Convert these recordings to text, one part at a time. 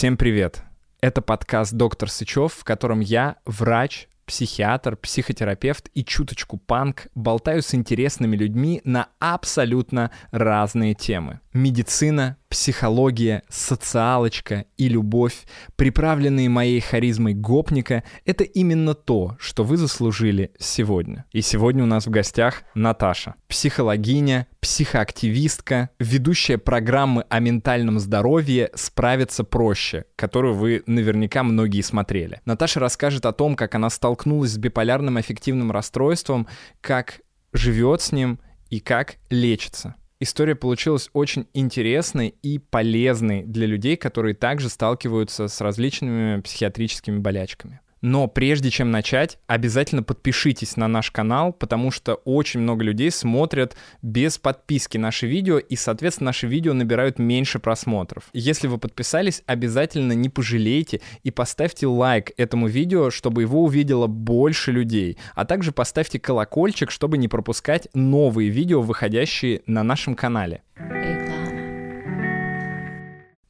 Всем привет! Это подкаст «Доктор Сычев», в котором я, врач, психиатр, психотерапевт и чуточку панк болтаю с интересными людьми на абсолютно разные темы. Медицина, психология, социалочка и любовь, приправленные моей харизмой гопника, это именно то, что вы заслужили сегодня. И сегодня у нас в гостях Наташа, психологиня, психоактивистка, ведущая программы о ментальном здоровье «Справиться проще», которую вы наверняка многие смотрели. Наташа расскажет о том, как она столкнулась с биполярным аффективным расстройством, как живет с ним и как лечится. История получилась очень интересной и полезной для людей, которые также сталкиваются с различными психиатрическими болячками. Но прежде чем начать, обязательно подпишитесь на наш канал, потому что очень много людей смотрят без подписки наши видео, и, соответственно, наши видео набирают меньше просмотров. Если вы подписались, обязательно не пожалейте и поставьте лайк этому видео, чтобы его увидело больше людей. А также поставьте колокольчик, чтобы не пропускать новые видео, выходящие на нашем канале.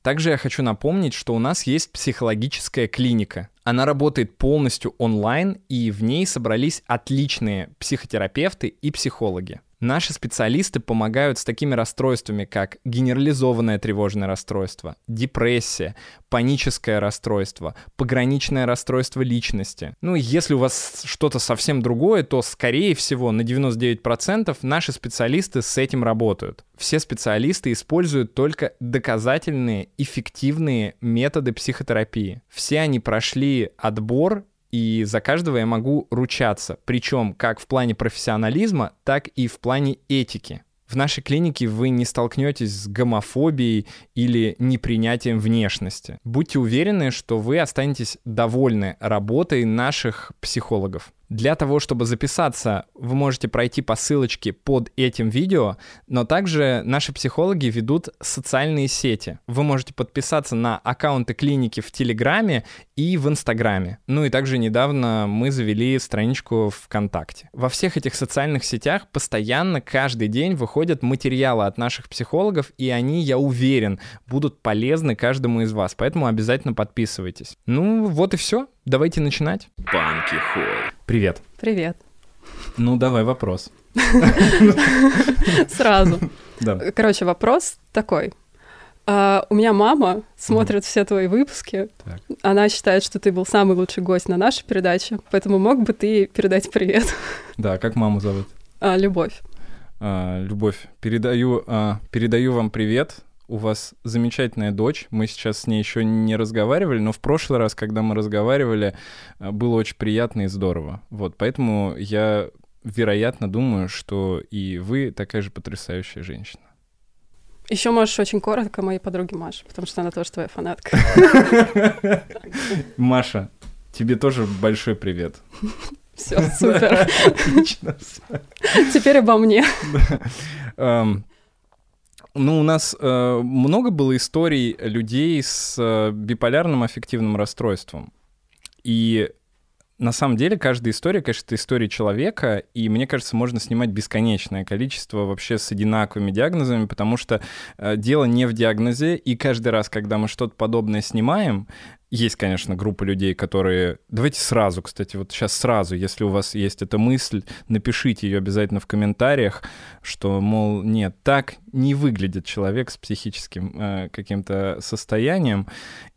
Также я хочу напомнить, что у нас есть психологическая клиника. Она работает полностью онлайн, и в ней собрались отличные психотерапевты и психологи. Наши специалисты помогают с такими расстройствами, как генерализованное тревожное расстройство, депрессия, паническое расстройство, пограничное расстройство личности. Ну, если у вас что-то совсем другое, то, скорее всего, на 99% наши специалисты с этим работают. Все специалисты используют только доказательные, эффективные методы психотерапии. Все они прошли отбор и за каждого я могу ручаться, причем как в плане профессионализма, так и в плане этики. В нашей клинике вы не столкнетесь с гомофобией или непринятием внешности. Будьте уверены, что вы останетесь довольны работой наших психологов. Для того, чтобы записаться, вы можете пройти по ссылочке под этим видео, но также наши психологи ведут социальные сети. Вы можете подписаться на аккаунты клиники в Телеграме и в Инстаграме. Ну и также недавно мы завели страничку ВКонтакте. Во всех этих социальных сетях постоянно каждый день выходят материалы от наших психологов, и они, я уверен, будут полезны каждому из вас. Поэтому обязательно подписывайтесь. Ну вот и все. Давайте начинать. Банки Хой. Привет. Привет. Ну, давай вопрос. Сразу. Да. Короче, вопрос такой. Uh, у меня мама смотрит mm-hmm. все твои выпуски. Так. Она считает, что ты был самый лучший гость на нашей передаче, поэтому мог бы ты передать привет. Да, как маму зовут? Uh, Любовь. Uh, Любовь, передаю, передаю вам привет у вас замечательная дочь. Мы сейчас с ней еще не разговаривали, но в прошлый раз, когда мы разговаривали, э, было очень приятно и здорово. Вот, поэтому я, вероятно, думаю, что и вы такая же потрясающая женщина. Еще можешь очень коротко моей подруге Маше, потому что она тоже твоя фанатка. Маша, тебе тоже большой привет. Все, супер. Отлично. Теперь обо мне. Ну, у нас э, много было историй людей с э, биполярным аффективным расстройством. И на самом деле каждая история, конечно, это история человека, и мне кажется, можно снимать бесконечное количество вообще с одинаковыми диагнозами, потому что э, дело не в диагнозе, и каждый раз, когда мы что-то подобное снимаем, есть, конечно, группа людей, которые... Давайте сразу, кстати, вот сейчас сразу, если у вас есть эта мысль, напишите ее обязательно в комментариях, что, мол, нет, так не выглядит человек с психическим э, каким-то состоянием,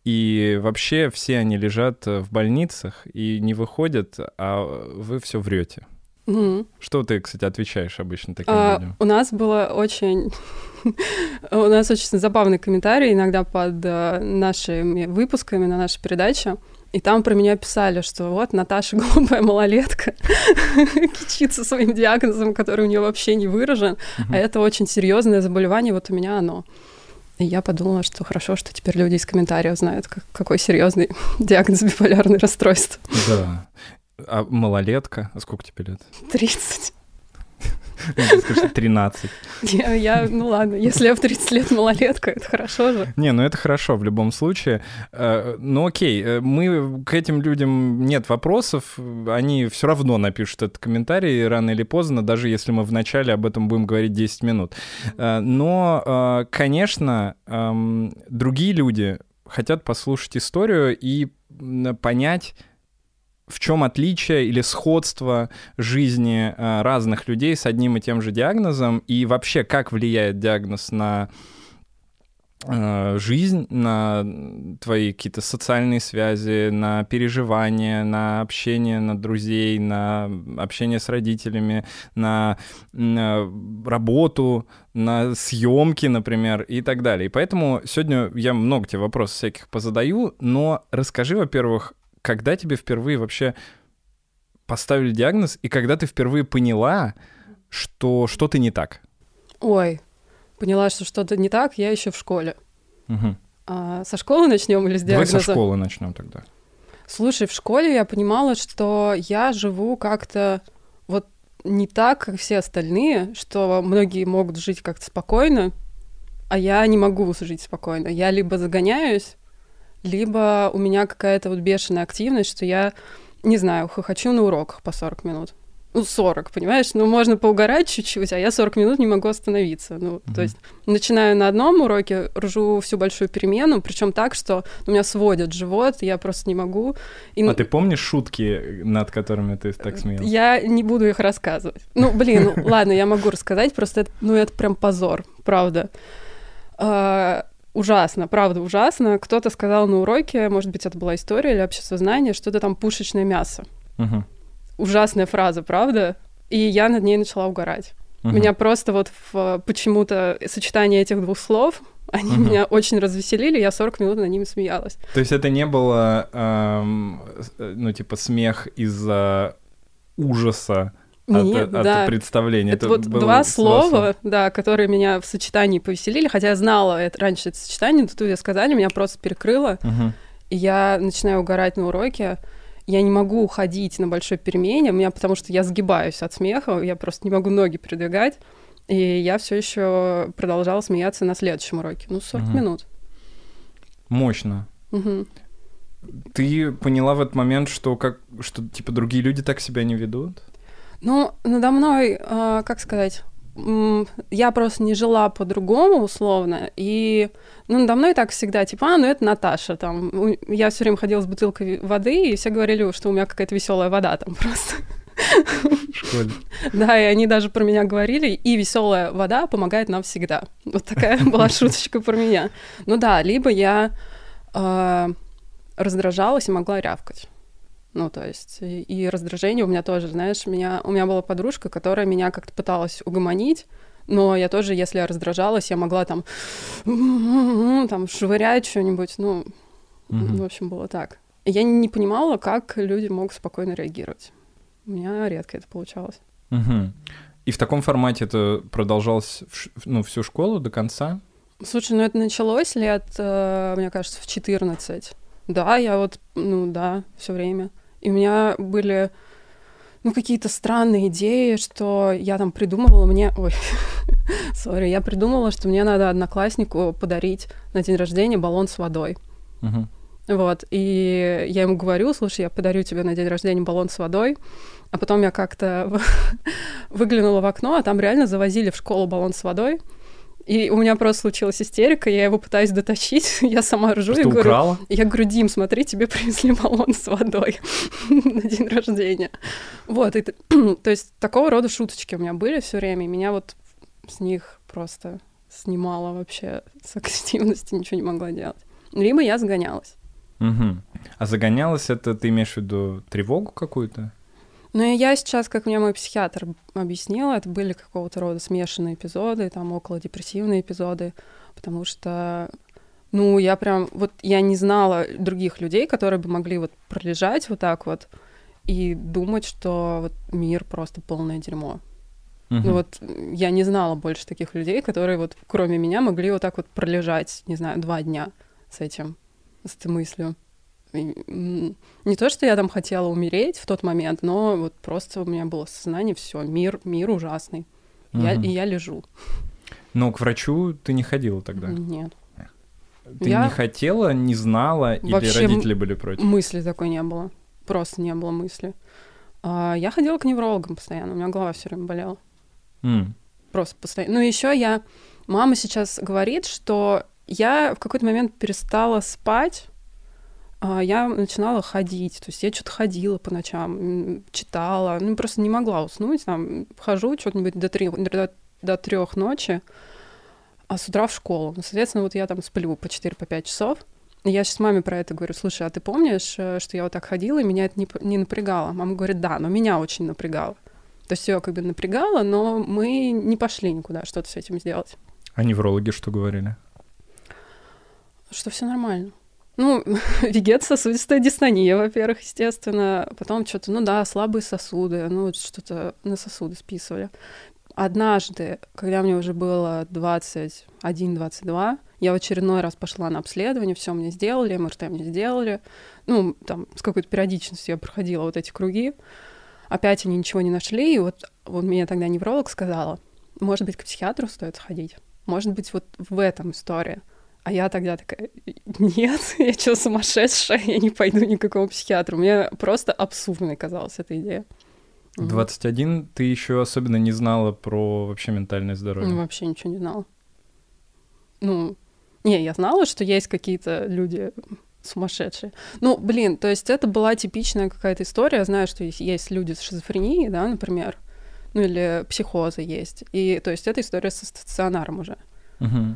и вообще все они лежат в больницах и не выходят, а вы все врете. Угу. Что ты, кстати, отвечаешь обычно таким а, людям? У нас было очень... у нас очень забавный комментарий иногда под э, нашими выпусками на нашей передаче. И там про меня писали, что вот Наташа глупая малолетка, кичится своим диагнозом, который у нее вообще не выражен, а это очень серьезное заболевание, вот у меня оно. И я подумала, что хорошо, что теперь люди из комментариев знают, как, какой серьезный диагноз биполярное расстройство. Да. А малолетка? А сколько тебе лет? 30. Скажи, 13. Я, я, ну ладно, если я в 30 лет малолетка, это хорошо же. Не, ну это хорошо в любом случае. Э, ну окей, э, мы к этим людям нет вопросов, они все равно напишут этот комментарий рано или поздно, даже если мы вначале об этом будем говорить 10 минут. Э, но, конечно, эм, другие люди хотят послушать историю и понять, в чем отличие или сходство жизни э, разных людей с одним и тем же диагнозом, и вообще как влияет диагноз на э, жизнь, на твои какие-то социальные связи, на переживания, на общение, на друзей, на общение с родителями, на, на работу, на съемки, например, и так далее. И поэтому сегодня я много тебе вопросов всяких позадаю, но расскажи, во-первых, когда тебе впервые вообще поставили диагноз, и когда ты впервые поняла, что что-то не так? Ой, поняла, что что-то не так, я еще в школе. Угу. А, со школы начнем или с диагноза? Давай со школы начнем тогда. Слушай, в школе я понимала, что я живу как-то вот не так, как все остальные, что многие могут жить как-то спокойно, а я не могу жить спокойно. Я либо загоняюсь, либо у меня какая-то вот бешеная активность, что я, не знаю, хочу на уроках по 40 минут. Ну, 40, понимаешь? Ну, можно поугарать чуть-чуть, а я 40 минут не могу остановиться. Ну, mm-hmm. то есть начинаю на одном уроке, ржу всю большую перемену, причем так, что у меня сводит живот, я просто не могу. И... А ты помнишь шутки, над которыми ты так смеялась? Я не буду их рассказывать. Ну, блин, ну, ладно, я могу рассказать, просто это, ну, это прям позор, правда. Ужасно, правда ужасно. Кто-то сказал на уроке, может быть, это была история или обществознание, что это там пушечное мясо. Угу. Ужасная фраза, правда? И я над ней начала угорать. Угу. Меня просто вот в, почему-то сочетание этих двух слов, они угу. меня очень развеселили, я 40 минут на ними смеялась. То есть это не было, эм, ну, типа, смех из-за ужаса, нет, от, да. от представления. Это, это вот два слова, да, которые меня в сочетании повеселили, хотя я знала это, раньше это сочетание, но тут я сказали, меня просто перекрыло, угу. и я начинаю угорать на уроке. Я не могу уходить на большой перемене, у меня потому что я сгибаюсь от смеха, я просто не могу ноги передвигать, и я все еще продолжала смеяться на следующем уроке, ну 40 угу. минут. Мощно. Угу. Ты поняла в этот момент, что как, что типа другие люди так себя не ведут? Ну, надо мной, э, как сказать, я просто не жила по-другому, условно, и ну, надо мной так всегда, типа, а, ну это Наташа, там, я все время ходила с бутылкой воды, и все говорили, что у меня какая-то веселая вода там просто. В школе. Да, и они даже про меня говорили, и веселая вода помогает нам всегда. Вот такая была шуточка про меня. Ну да, либо я э, раздражалась и могла рявкать. Ну, то есть, и, и раздражение у меня тоже, знаешь, меня, у меня была подружка, которая меня как-то пыталась угомонить, но я тоже, если я раздражалась, я могла там, там швырять что-нибудь, ну, mm-hmm. в общем, было так. Я не понимала, как люди могут спокойно реагировать. У меня редко это получалось. Mm-hmm. И в таком формате это продолжалось ну, всю школу до конца? Слушай, ну это началось лет, э, мне кажется, в 14. Да, я вот, ну да, все время. И у меня были ну, какие-то странные идеи, что я там придумывала мне... Ой, сори, я придумала, что мне надо однокласснику подарить на день рождения баллон с водой. Uh-huh. Вот, и я ему говорю, слушай, я подарю тебе на день рождения баллон с водой, а потом я как-то выглянула в окно, а там реально завозили в школу баллон с водой, и у меня просто случилась истерика, я его пытаюсь дотащить, я сама ржу и говорю, я говорю, Дим, смотри, тебе принесли баллон с водой на день рождения. Вот, и, то есть такого рода шуточки у меня были все время, и меня вот с них просто снимало вообще с активности, ничего не могла делать. Либо я загонялась. Угу. А загонялась это, ты имеешь в виду тревогу какую-то? Ну и я сейчас, как мне мой психиатр объяснила, это были какого-то рода смешанные эпизоды, там около депрессивные эпизоды, потому что, ну, я прям, вот я не знала других людей, которые бы могли вот пролежать вот так вот и думать, что вот мир просто полное дерьмо. Uh-huh. Ну вот я не знала больше таких людей, которые вот кроме меня могли вот так вот пролежать, не знаю, два дня с этим, с этой мыслью не то, что я там хотела умереть в тот момент, но вот просто у меня было сознание, все, мир, мир ужасный. Угу. Я, и я лежу. Но к врачу ты не ходила тогда? Нет. Ты я... не хотела, не знала, Вообще или родители были против? Мысли такой не было. Просто не было мысли. А, я ходила к неврологам постоянно, у меня голова все время болела. Mm. Просто постоянно. Ну, еще я. Мама сейчас говорит, что я в какой-то момент перестала спать, я начинала ходить, то есть я что-то ходила по ночам, читала, ну просто не могла уснуть, там хожу что-нибудь до, три, до, до трех ночи, а с утра в школу. Ну, соответственно, вот я там сплю по 4-5 по часов. И я сейчас маме про это говорю, слушай, а ты помнишь, э, что я вот так ходила, и меня это не, не напрягало? Мама говорит, да, но меня очень напрягало. То есть ее как бы напрягало, но мы не пошли никуда что-то с этим сделать. А неврологи что говорили? Что все нормально. Ну, вегет-сосудистая дистония, во-первых, естественно. Потом что-то, ну да, слабые сосуды, ну вот что-то на сосуды списывали. Однажды, когда мне уже было 21-22, я в очередной раз пошла на обследование, все мне сделали, МРТ мне сделали. Ну, там с какой-то периодичностью я проходила вот эти круги. Опять они ничего не нашли, и вот, вот мне тогда невролог сказала, может быть, к психиатру стоит сходить. Может быть, вот в этом история. А я тогда такая, нет, я что, сумасшедшая, я не пойду никакому психиатру. Мне просто абсурдной казалась эта идея. В 21 ты еще особенно не знала про вообще ментальное здоровье? Ну, вообще ничего не знала. Ну, не, я знала, что есть какие-то люди сумасшедшие. Ну, блин, то есть это была типичная какая-то история. Я знаю, что есть, есть люди с шизофренией, да, например, ну или психозы есть. И то есть это история со стационаром уже. Угу.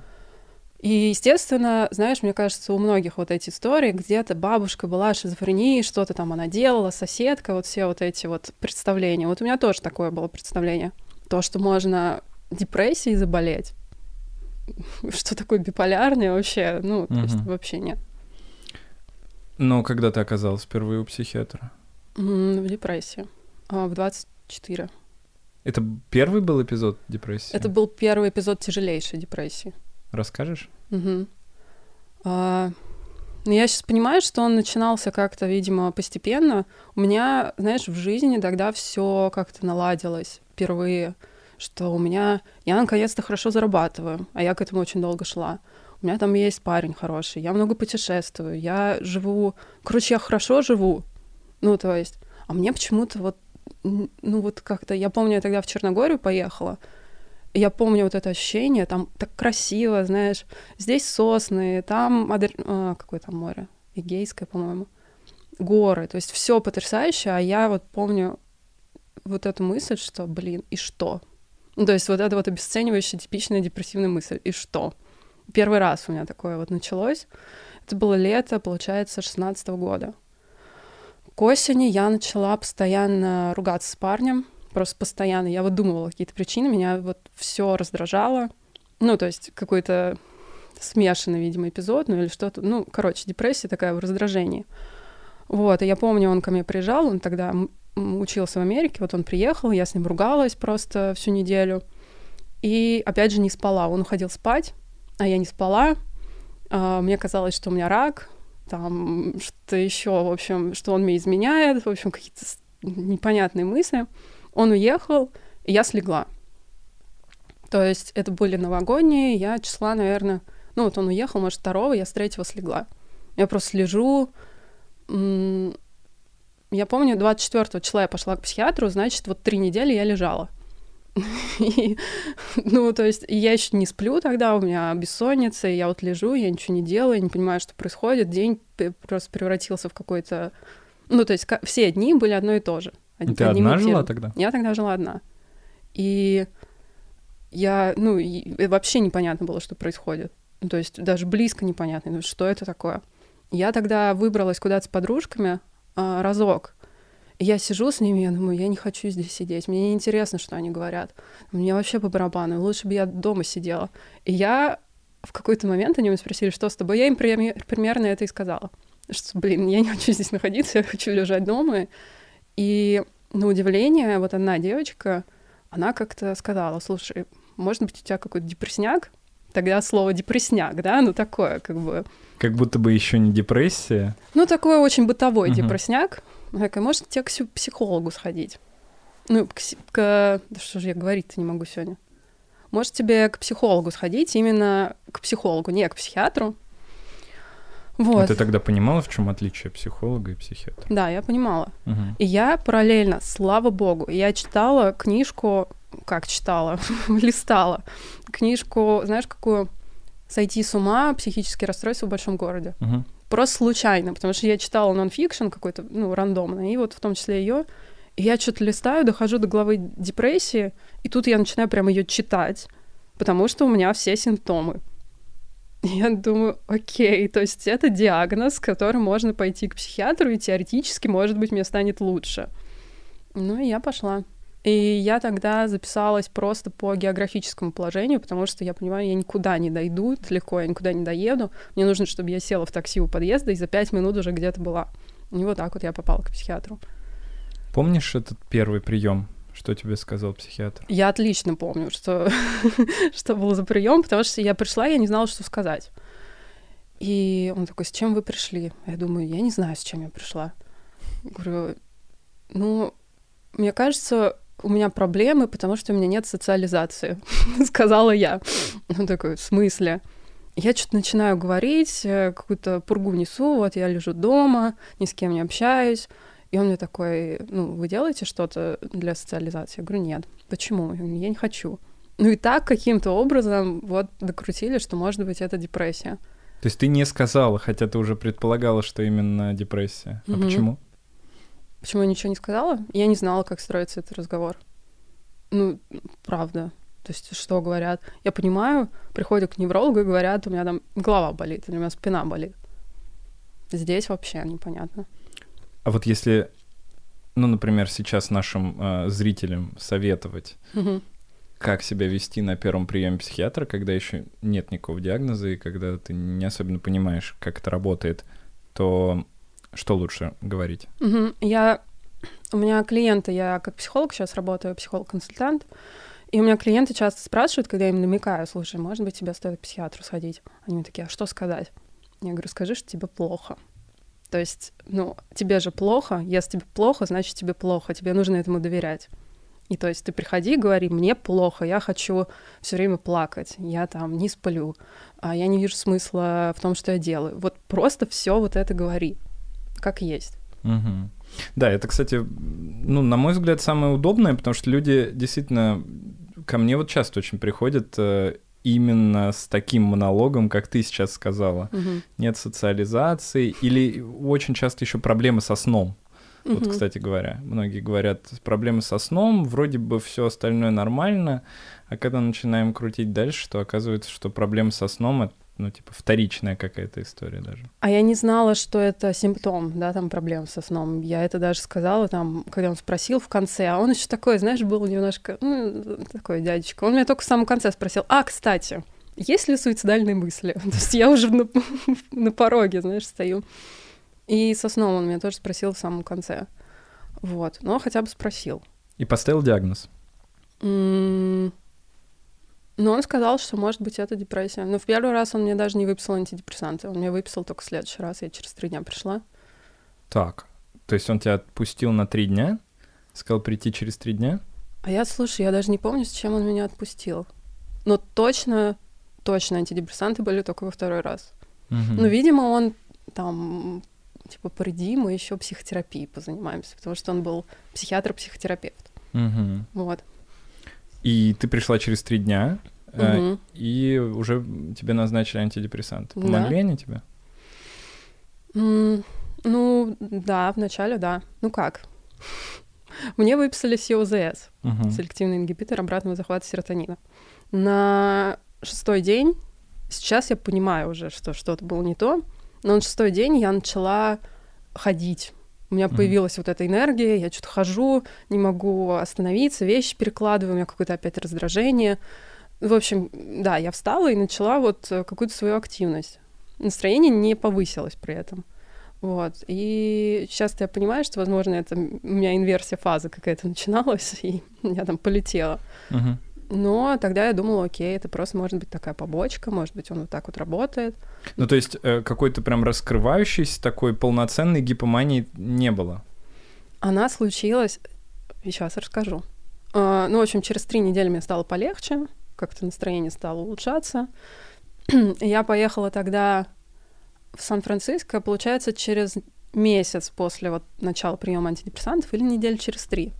И, естественно, знаешь, мне кажется, у многих вот эти истории, где-то бабушка была шизофренией, что-то там она делала, соседка, вот все вот эти вот представления. Вот у меня тоже такое было представление. То, что можно депрессией заболеть, что такое биполярное вообще, ну, то есть вообще нет. Но когда ты оказалась впервые у психиатра? В депрессии. А, в 24. Это первый был эпизод депрессии? Это был первый эпизод тяжелейшей депрессии. Расскажешь? Угу. А, ну, я сейчас понимаю, что он начинался как-то, видимо, постепенно. У меня, знаешь, в жизни тогда все как-то наладилось впервые, что у меня... Я наконец-то хорошо зарабатываю, а я к этому очень долго шла. У меня там есть парень хороший, я много путешествую, я живу... Короче, я хорошо живу. Ну, то есть... А мне почему-то вот... Ну, вот как-то... Я помню, я тогда в Черногорию поехала, я помню вот это ощущение, там так красиво, знаешь, здесь сосны, там Адер... а, какое там море, Эгейское, по-моему, горы, то есть все потрясающе, а я вот помню вот эту мысль, что, блин, и что? Ну, то есть вот это вот обесценивающая типичная депрессивная мысль, и что? Первый раз у меня такое вот началось. Это было лето, получается, 16 -го года. К осени я начала постоянно ругаться с парнем, просто постоянно. Я выдумывала какие-то причины, меня вот все раздражало. Ну, то есть какой-то смешанный, видимо, эпизод, ну или что-то. Ну, короче, депрессия такая в раздражении. Вот, и я помню, он ко мне приезжал, он тогда учился в Америке, вот он приехал, я с ним ругалась просто всю неделю. И опять же не спала. Он уходил спать, а я не спала. А, мне казалось, что у меня рак, там что еще, в общем, что он мне изменяет, в общем, какие-то непонятные мысли. Он уехал, и я слегла. То есть это были новогодние, я числа, наверное, ну вот он уехал, может, второго, я с третьего слегла. Я просто лежу. Я помню, 24 числа я пошла к психиатру, значит, вот три недели я лежала. И, ну, то есть я еще не сплю тогда, у меня бессонница, и я вот лежу, я ничего не делаю, не понимаю, что происходит. День просто превратился в какой-то... Ну, то есть все дни были одно и то же. Од- Ты одна жила тогда? Я тогда жила одна. И я, ну, и вообще непонятно было, что происходит. Ну, то есть даже близко непонятно, ну, что это такое. Я тогда выбралась куда-то с подружками а, разок. И я сижу с ними, я думаю, я не хочу здесь сидеть, мне не интересно, что они говорят. Мне вообще по барабану, лучше бы я дома сидела. И я в какой-то момент они меня спросили, что с тобой, я им примерно это и сказала. Что, блин, я не хочу здесь находиться, я хочу лежать дома. И на удивление, вот одна девочка, она как-то сказала, слушай, может быть, у тебя какой-то депрессняк? Тогда слово депрессняк, да, ну такое как бы... Как будто бы еще не депрессия. Ну, такой очень бытовой угу. депрессняк. такая, может, тебе к психологу сходить? Ну, к, к... Да что же я говорить-то не могу сегодня. Может, тебе к психологу сходить, именно к психологу, не к психиатру, вот. А ты тогда понимала, в чем отличие психолога и психиатра? Да, я понимала. Угу. И я параллельно, слава богу, я читала книжку, как читала, листала книжку, знаешь, какую сойти с ума, психические расстройства в большом городе. Мгм. Просто случайно, потому что я читала нонфикшн какой-то, ну, рандомный, и вот в том числе ее. И я что-то листаю, дохожу до главы депрессии, и тут я начинаю прямо ее читать, потому что у меня все симптомы. Я думаю, окей, то есть это диагноз, с которым можно пойти к психиатру, и теоретически, может быть, мне станет лучше. Ну, и я пошла. И я тогда записалась просто по географическому положению, потому что я понимаю, я никуда не дойду далеко, я никуда не доеду. Мне нужно, чтобы я села в такси у подъезда и за пять минут уже где-то была. И вот так вот я попала к психиатру. Помнишь этот первый прием? Что тебе сказал психиатр? Я отлично помню, что, что был за прием, потому что я пришла, я не знала, что сказать. И он такой, с чем вы пришли? Я думаю, я не знаю, с чем я пришла. Говорю, ну, мне кажется, у меня проблемы, потому что у меня нет социализации, сказала я. Он такой, в смысле? Я что-то начинаю говорить, э, какую-то пургу несу, вот я лежу дома, ни с кем не общаюсь. И он мне такой, ну, вы делаете что-то для социализации? Я говорю, нет. Почему? Я говорю, я не хочу. Ну и так каким-то образом вот докрутили, что, может быть, это депрессия. То есть ты не сказала, хотя ты уже предполагала, что именно депрессия. А Мгм. почему? Почему я ничего не сказала? Я не знала, как строится этот разговор. Ну, правда. То есть, что говорят? Я понимаю, приходят к неврологу и говорят, у меня там голова болит, или у меня спина болит. Здесь вообще непонятно. А вот если, ну, например, сейчас нашим э, зрителям советовать, Мгм. как себя вести на первом приеме психиатра, когда еще нет никакого диагноза и когда ты не особенно понимаешь, как это работает, то что лучше говорить? Мгм. Я... У меня клиенты, я как психолог сейчас работаю, психолог-консультант, и у меня клиенты часто спрашивают, когда я им намекаю, слушай, может быть, тебе стоит к психиатру сходить? Они мне такие, а что сказать? Я говорю, скажи, что тебе плохо. То есть, ну, тебе же плохо, если тебе плохо, значит, тебе плохо, тебе нужно этому доверять. И то есть ты приходи и говори, мне плохо, я хочу все время плакать, я там не сплю, а я не вижу смысла в том, что я делаю. Вот просто все вот это говори, как есть. Мгм. Да, это, кстати, ну, на мой взгляд, самое удобное, потому что люди действительно ко мне вот часто очень приходят э, именно с таким монологом, как ты сейчас сказала. Мгм. Нет социализации или очень часто еще проблемы со сном. Вот, Мгм. кстати говоря, многие говорят, проблемы со сном, вроде бы все остальное нормально, а когда начинаем крутить дальше, то оказывается, что проблемы со сном это, ну, типа, вторичная какая-то история даже. А я не знала, что это симптом, да, там проблем со сном. Я это даже сказала там, когда он спросил в конце, а он еще такой, знаешь, был немножко, ну, такой дядечка. Он меня только в самом конце спросил, а, кстати, есть ли суицидальные мысли? То есть я уже на, на пороге, знаешь, стою. И со сном он меня тоже спросил в самом конце. Вот, но хотя бы спросил. И поставил диагноз. М, Но он сказал, что может быть это депрессия. Но в первый раз он мне даже не выписал антидепрессанты. Он мне выписал только в следующий раз. Я через три дня пришла. Так, то есть он тебя отпустил на три дня, сказал прийти через три дня? А я, слушай, я даже не помню, с чем он меня отпустил. Но точно, точно антидепрессанты были только во второй раз. Мгм. Ну, видимо, он там, типа, приди, мы еще психотерапией позанимаемся, потому что он был психиатр-психотерапевт. Мгм. Вот. И ты пришла через три дня, Мгм. и уже тебе назначили антидепрессанты. Да. Помогли они тебе? Ну, да, вначале да. Ну как? Мне выписали СИОЗС, Мгм. селективный ингибитор обратного захвата серотонина. На шестой день, сейчас я понимаю уже, что что-то было не то, но на шестой день я начала ходить. У меня Мгм. появилась вот эта энергия, я что-то хожу, не могу остановиться, вещи перекладываю, у меня какое-то опять раздражение. В общем, да, я встала и начала вот э, какую-то свою активность. Настроение не повысилось при этом. Вот. И сейчас я понимаю, что, возможно, это у меня инверсия фазы какая-то начиналась, и я там полетела. Мгм. Но тогда я думала, окей, это просто может быть такая побочка, может быть, он вот так вот работает. Ну, то есть э, какой-то прям раскрывающейся такой полноценной гипомании не было. Она случилась, сейчас расскажу. А, Ну, в общем, через три недели мне стало полегче, как-то настроение стало улучшаться. Я поехала тогда в Сан-Франциско, получается, через месяц после вот начала приема антидепрессантов или неделю через три.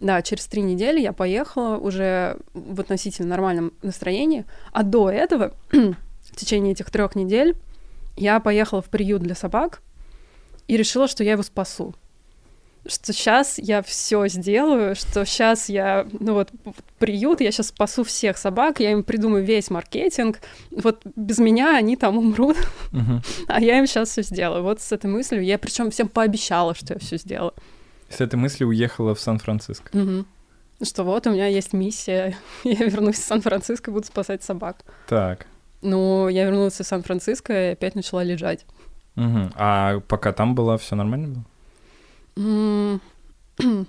Да, через три недели я поехала уже в относительно нормальном настроении, а до этого течение этих трех недель я поехала в приют для собак и решила, что я его спасу. Что сейчас я все сделаю, что сейчас я, ну вот, приют, я сейчас спасу всех собак, я им придумаю весь маркетинг. Вот без меня они там умрут, uh-huh. а я им сейчас все сделаю. Вот с этой мыслью я причем всем пообещала, что я все сделаю. С этой мыслью уехала в Сан-Франциско. Угу. Что вот у меня есть миссия, я вернусь в Сан-Франциско и буду спасать собак. Так. Ну, я вернулась в Сан-Франциско и опять начала лежать. Угу. А пока там была, все нормально было?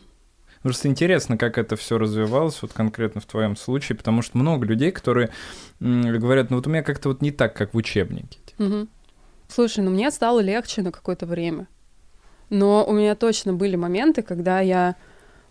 Просто интересно, как это все развивалось, вот конкретно в твоем случае, потому что много людей, которые говорят, ну вот у меня как-то вот не так, как в учебнике. Угу. Слушай, ну мне стало легче на какое-то время. Но у меня точно были моменты, когда я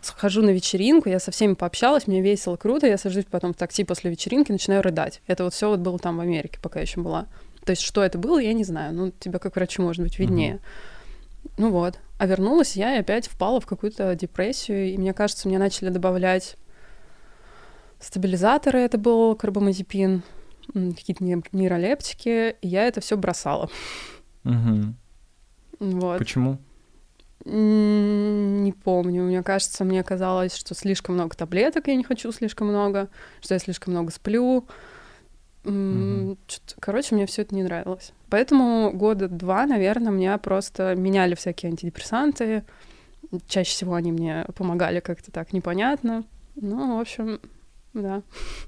схожу на вечеринку, я со всеми пообщалась, мне весело, круто, я сажусь потом в такси после вечеринки, начинаю рыдать. Это вот все вот было там в Америке, пока еще была. То есть что это было, я не знаю. Ну, тебя как врачу, может быть, виднее. Uh-huh. Ну вот. А вернулась я и опять впала в какую-то депрессию, и мне кажется, мне начали добавлять стабилизаторы, это был карбамазепин, какие-то нейролептики, и я это все бросала. Угу. Вот. Почему? Не помню. Мне кажется, мне казалось, что слишком много таблеток, я не хочу слишком много, что я слишком много сплю. Угу. Короче, мне все это не нравилось. Поэтому года два, наверное, меня просто меняли всякие антидепрессанты. Чаще всего они мне помогали как-то так непонятно. Ну, в общем, да.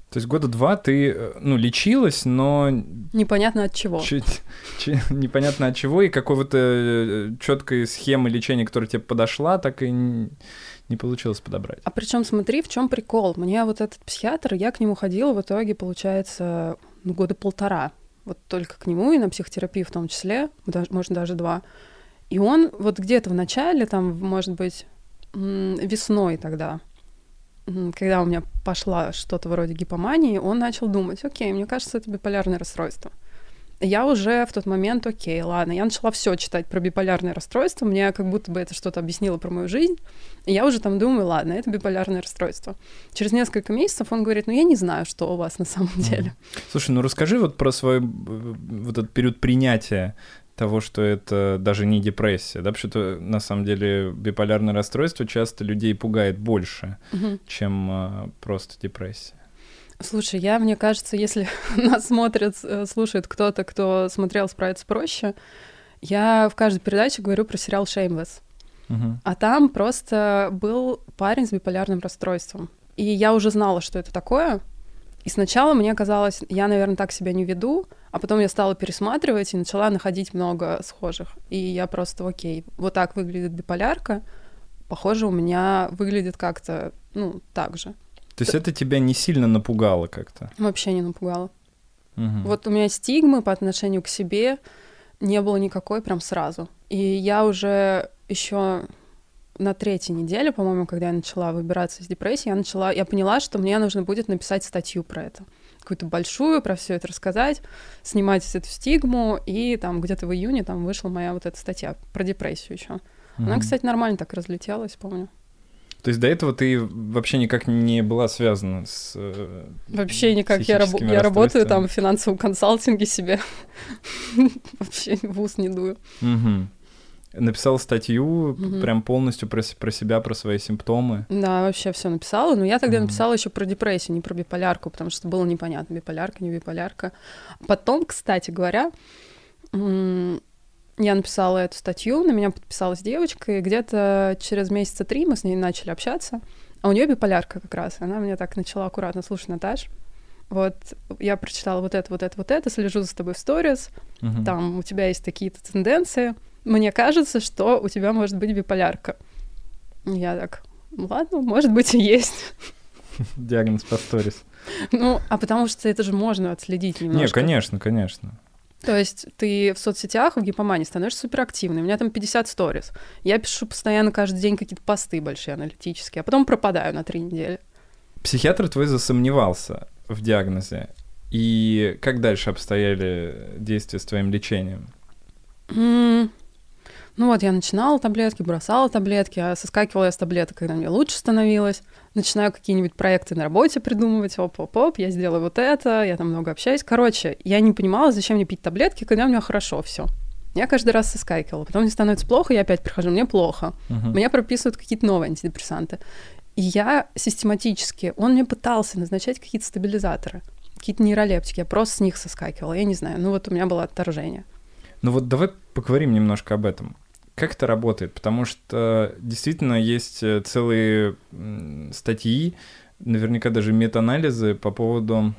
То есть года два ты, э, ну, лечилась, но... Непонятно от чего. Чуть, чуть, непонятно от чего, и какого-то э, четкой схемы лечения, которая тебе подошла, так и не, не получилось подобрать. А причем смотри, в чем прикол. Мне вот этот психиатр, я к нему ходила в итоге, получается, ну, года полтора. Вот только к нему и на психотерапию в том числе, даже, может, даже два. И он вот где-то в начале, там, может быть, весной тогда, когда у меня пошла что-то вроде гипомании, он начал думать, окей, мне кажется, это биполярное расстройство. Я уже в тот момент, окей, ладно, я начала все читать про биполярное расстройство, мне как будто бы это что-то объяснило про мою жизнь, и я уже там думаю, ладно, это биполярное расстройство. Через несколько месяцев он говорит, ну я не знаю, что у вас на самом деле. Слушай, ну расскажи вот про свой э, вот этот период принятия того, что это даже не депрессия, да, потому что на самом деле биполярное расстройство часто людей пугает больше, угу. чем а, просто депрессия. Слушай, я, мне кажется, если нас смотрит, э, слушает кто-то, кто смотрел «Справиться проще», я в каждой передаче говорю про сериал «Shameless». Угу. А там просто был парень с биполярным расстройством. И я уже знала, что это такое. И сначала мне казалось, я, наверное, так себя не веду, а потом я стала пересматривать и начала находить много схожих. И я просто, окей, вот так выглядит биполярка, похоже, у меня выглядит как-то, ну, так же. То есть это тебя не сильно напугало как-то? Вообще не напугало. Угу. Вот у меня стигмы по отношению к себе не было никакой прям сразу. И я уже еще на третьей неделе, по-моему, когда я начала выбираться из депрессии, я начала, я поняла, что мне нужно будет написать статью про это какую-то большую, про все это рассказать, снимать эту стигму, и там где-то в июне там вышла моя вот эта статья про депрессию еще. Mm-hmm. Она, кстати, нормально так разлетелась, помню. То есть до этого ты вообще никак не была связана с э, Вообще никак. Я, раб- я работаю там в финансовом консалтинге себе. Вообще в ус не дую. Угу написала статью угу. прям полностью про, про себя, про свои симптомы. Да, вообще все написала. Но я тогда угу. написала еще про депрессию, не про биполярку, потому что было непонятно, биполярка, не биполярка. Потом, кстати говоря, я написала эту статью, на меня подписалась девочка, и где-то через месяца три мы с ней начали общаться. А у нее биполярка как раз. Она мне так начала аккуратно, слушай, Наташ, вот я прочитала вот это, вот это, вот это, слежу за тобой в сторис, угу. там у тебя есть такие-то тенденции, мне кажется, что у тебя может быть биполярка. Я так, ладно, может быть и есть. Диагноз по сторис. Ну, а потому что это же можно отследить немножко. Не, конечно, конечно. То есть ты в соцсетях, в гипомане становишься суперактивной. У меня там 50 сторис. Я пишу постоянно каждый день какие-то посты большие аналитические, а потом пропадаю на три недели. Психиатр твой засомневался в диагнозе. И как дальше обстояли действия с твоим лечением? Mm, Ну вот, я начинала таблетки, бросала таблетки, а соскакивала я с таблеток, когда мне лучше становилось. Начинаю какие-нибудь проекты на работе придумывать, оп-оп-оп, я сделаю вот это, я там много общаюсь. Короче, я не понимала, зачем мне пить таблетки, когда у меня хорошо все. Я каждый раз соскакивала. Потом мне становится плохо, я опять прихожу, мне плохо. Мгм. Мне прописывают какие-то новые антидепрессанты. И я систематически, он мне пытался назначать какие-то стабилизаторы, какие-то нейролептики, я просто с них соскакивала, я не знаю. Ну вот у меня было отторжение. Ну вот давай поговорим немножко об этом. Как это работает? Потому что действительно есть э, целые статьи, наверняка даже метаанализы по поводу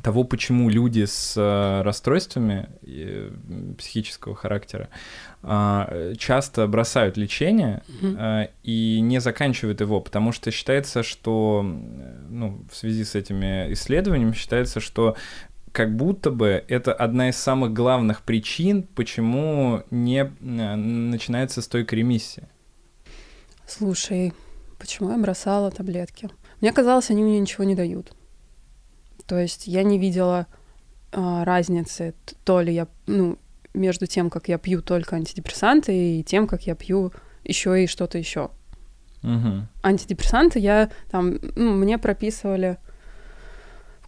того, почему люди с э, расстройствами э, психического характера а, часто бросают лечение э, и не заканчивают его, потому что считается, что, ну, в связи с этими исследованиями, считается, что как будто бы это одна из самых главных причин, почему не э, начинается стойкая ремиссия. Слушай, почему я бросала таблетки? Мне казалось, они мне ничего не дают. То есть я не видела а, разницы, то ли я, ну, между тем, как я пью только антидепрессанты, и тем, как я пью еще и что-то еще. Мгм. Антидепрессанты я там, ну, мне прописывали,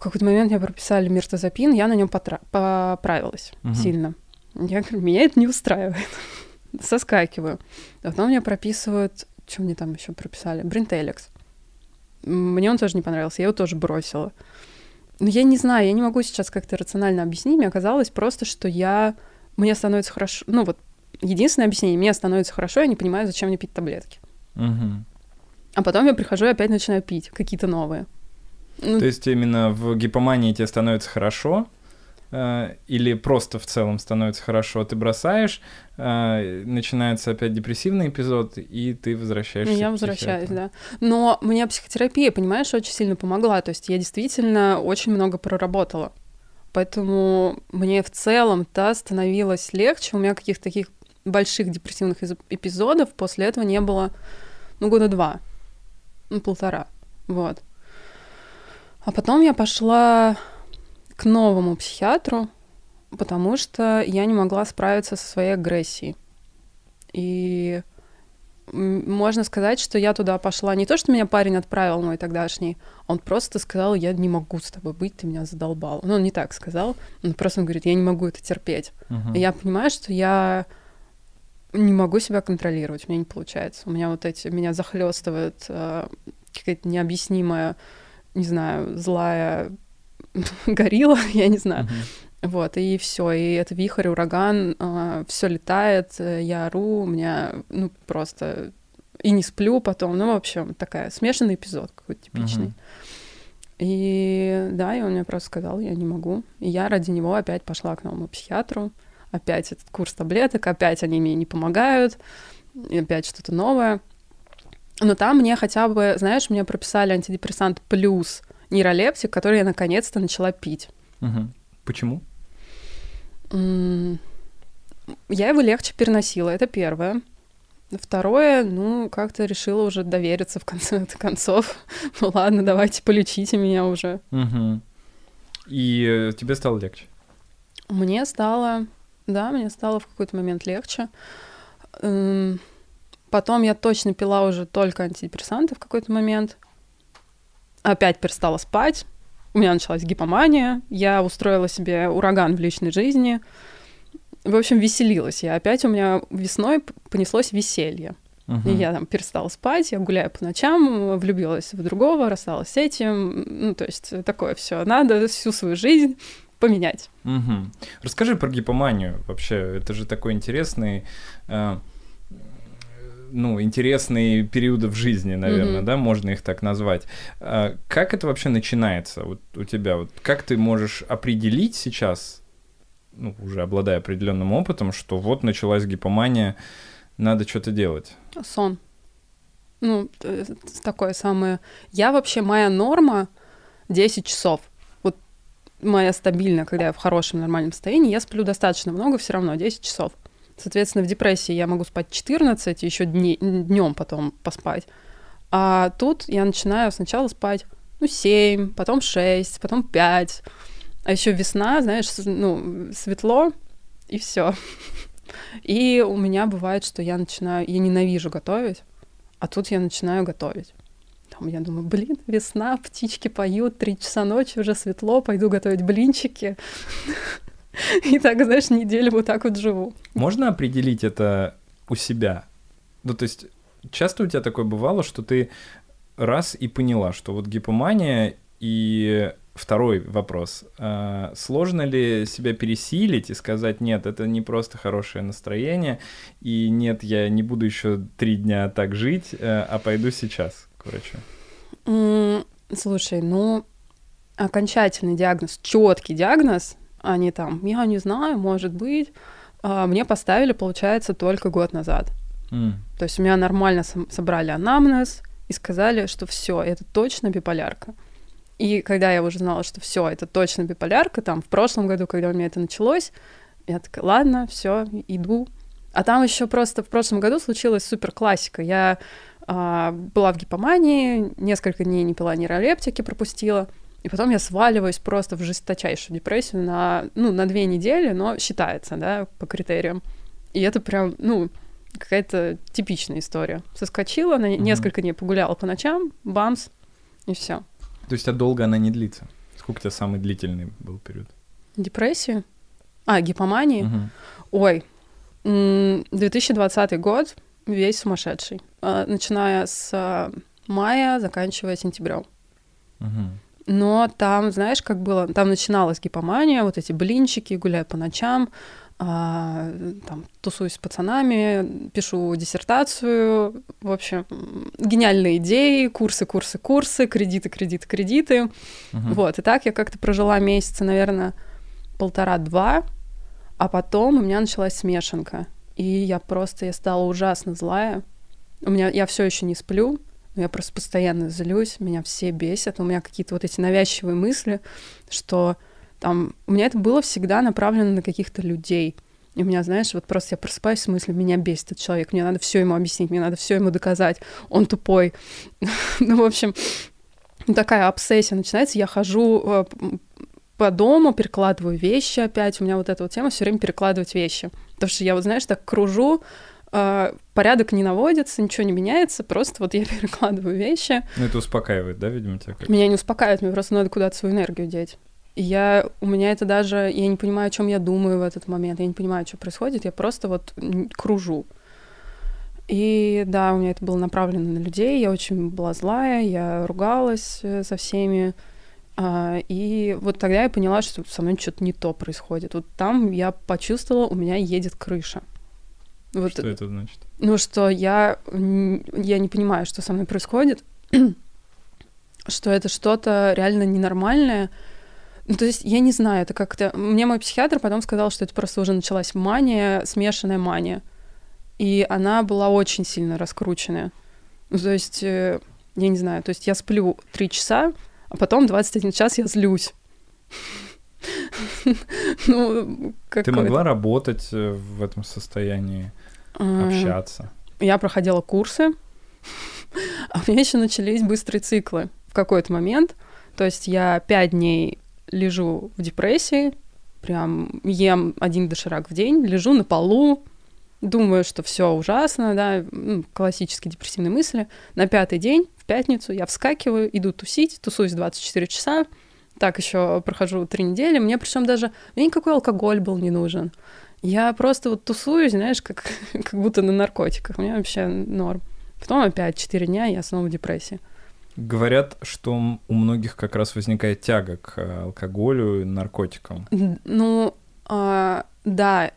какой-то момент мне прописали миртазапин, я на нем поправилась Мгм. сильно. Я говорю, меня это не устраивает. Соскакиваю. Потом мне прописывают, что мне там еще прописали? Бринтеликс. Мне он тоже не понравился, я его тоже бросила. Но я не знаю, я не могу сейчас как-то рационально объяснить. Мне казалось просто, что я... Мне становится хорошо... Ну вот, единственное объяснение, мне становится хорошо, я не понимаю, зачем мне пить таблетки. Мгм. А потом я прихожу и опять начинаю пить какие-то новые. Ну, То есть именно в гипомании тебе становится хорошо, э, или просто в целом становится хорошо, ты бросаешь, э, начинается опять депрессивный эпизод, и ты возвращаешься я возвращаюсь, да. Но мне психотерапия, понимаешь, очень сильно помогла. То есть я действительно очень много проработала. Поэтому мне в целом, да, становилось легче. У меня каких-то таких больших депрессивных из- эпизодов после этого не было, ну, года два, ну, полтора, вот. А потом я пошла к новому психиатру, потому что я не могла справиться со своей агрессией. И можно сказать, что я туда пошла не то, что меня парень отправил мой тогдашний, он просто сказал, я не могу с тобой быть, ты меня задолбал. Ну, он не так сказал, он просто говорит, я не могу это терпеть. Мгм. И я понимаю, что я не могу себя контролировать, у меня не получается. У меня вот эти, меня захлестывает э, какая-то необъяснимая, не знаю, злая горилла, я не знаю. Вот, и все, и это вихрь, ураган, все летает, я ору, у меня, ну, просто и не сплю потом, ну, в общем, такая смешанный эпизод какой-то типичный. И да, и он мне просто сказал, я не могу. И я ради него опять пошла к новому психиатру, опять этот курс таблеток, опять они мне не помогают, и опять что-то новое. Но там мне хотя бы, знаешь, мне прописали антидепрессант плюс нейролептик, который я наконец-то начала пить. Мгм. Почему? Я его легче переносила, это первое. Второе, ну, как-то решила уже довериться в конце концов. Ну ладно, давайте полечите меня уже. Мгм. И э, тебе стало легче? Мне стало, да, мне стало в какой-то момент легче. М, Потом я точно пила уже только антидепрессанты в какой-то момент. Опять перестала спать. У меня началась гипомания. Я устроила себе ураган в личной жизни. В общем, веселилась я. Опять у меня весной понеслось веселье. Мгм. И я там перестала спать, я гуляю по ночам, влюбилась в другого, рассталась с этим. Ну, то есть такое все. Надо всю свою жизнь поменять. Мгм. Расскажи про гипоманию вообще. Это же такой интересный, э, ну, интересные периоды в жизни, наверное, Мгм. да, можно их так назвать. А Как это вообще начинается вот у тебя? Вот как ты можешь определить сейчас, ну, уже обладая определенным опытом, что вот началась гипомания, надо что-то делать? Сон. Ну, т- такое самое. Я вообще, моя норма 10 часов. Вот моя стабильная, когда я в хорошем нормальном состоянии, я сплю достаточно много, все равно 10 часов. Соответственно, в депрессии я могу спать 14, еще днем потом поспать. А тут я начинаю сначала спать, ну, 7, потом 6, потом 5. А еще весна, знаешь, ну, светло, и все. И у меня бывает, что я начинаю, я ненавижу готовить, а тут я начинаю готовить. Там я думаю, блин, весна, птички поют, три часа ночи, уже светло, пойду готовить блинчики. И так, знаешь, неделю вот так вот живу. Можно определить это у себя? Ну, то есть, часто у тебя такое бывало, что ты раз и поняла, что вот гипомания и второй вопрос. А, сложно ли себя пересилить и сказать, нет, это не просто хорошее настроение, и нет, я не буду еще три дня так жить, э, а пойду сейчас к врачу? Слушай, ну, окончательный диагноз, четкий диагноз, не там, я не знаю, может быть, а, мне поставили, получается, только год назад. Mm. То есть у меня нормально собрали анамнез и сказали, что все, это точно биполярка. И когда я уже знала, что все, это точно биполярка, там в прошлом году, когда у меня это началось, я такая, ладно, все, иду. А там еще просто в прошлом году случилась супер классика. Я а, была в гипомании, несколько дней не пила нейролептики, пропустила. И потом я сваливаюсь просто в жесточайшую депрессию на, ну, на две недели, но считается, да, по критериям. И это прям, ну, какая-то типичная история. Соскочила, на угу. несколько дней погуляла по ночам, бамс, и все. То есть, а долго она не длится? Сколько у тебя самый длительный был период? Депрессии? А, гипомании? Угу. Ой, 2020 год весь сумасшедший. А, начиная с а, мая, заканчивая сентябрем. Угу. Но там, знаешь, как было? Там начиналась гипомания, вот эти блинчики, гуляю по ночам, а, там, тусуюсь с пацанами, пишу диссертацию, в общем, гениальные идеи, курсы, курсы, курсы, кредиты, кредиты, кредиты. Угу. Вот, и так я как-то прожила месяца, наверное, полтора-два, а потом у меня началась смешанка, и я просто, я стала ужасно злая. У меня, я все еще не сплю, но я просто постоянно злюсь, меня все бесят, у меня какие-то вот эти навязчивые мысли, что там, у меня это было всегда направлено на каких-то людей. И у меня, знаешь, вот просто я просыпаюсь с мыслью, меня бесит этот человек, мне надо все ему объяснить, мне надо все ему доказать, он тупой. ну, в общем, такая обсессия начинается, я хожу э, по дому, перекладываю вещи опять, у меня вот эта вот тема все время перекладывать вещи. Потому что я вот, знаешь, так кружу, порядок не наводится, ничего не меняется, просто вот я перекладываю вещи. Ну, это успокаивает, да, видимо, тебя? Как? Меня не успокаивает, мне просто надо куда-то свою энергию деть я, у меня это даже, я не понимаю, о чем я думаю в этот момент, я не понимаю, что происходит, я просто вот кружу. И да, у меня это было направлено на людей, я очень была злая, я ругалась э, со всеми, а, и вот тогда я поняла, что со мной что-то не то происходит. Вот там я почувствовала, у меня едет крыша. Вот, что это значит? Ну, что я, я не понимаю, что со мной происходит, что это что-то реально ненормальное, ну, то есть я не знаю, это как-то... Мне мой психиатр потом сказал, что это просто уже началась мания, смешанная мания. И она была очень сильно раскрученная. Ну, то есть, э, я не знаю, то есть я сплю три часа, а потом 21 час я злюсь. Ну, Ты могла работать э, в этом состоянии, общаться? Я проходила курсы, а у меня еще начались быстрые циклы в какой-то момент. То есть я пять дней лежу в депрессии, прям ем один доширак в день, лежу на полу, думаю, что все ужасно, да, ну, классические депрессивные мысли. На пятый день, в пятницу, я вскакиваю, иду тусить, тусуюсь 24 часа, так еще прохожу три недели, мне причем даже мне никакой алкоголь был не нужен. Я просто вот тусуюсь, знаешь, как, как будто на наркотиках. У меня вообще норм. Потом опять четыре дня, я снова в депрессии. Говорят, что у многих как раз возникает тяга к э, алкоголю и наркотикам. Ну, э, да,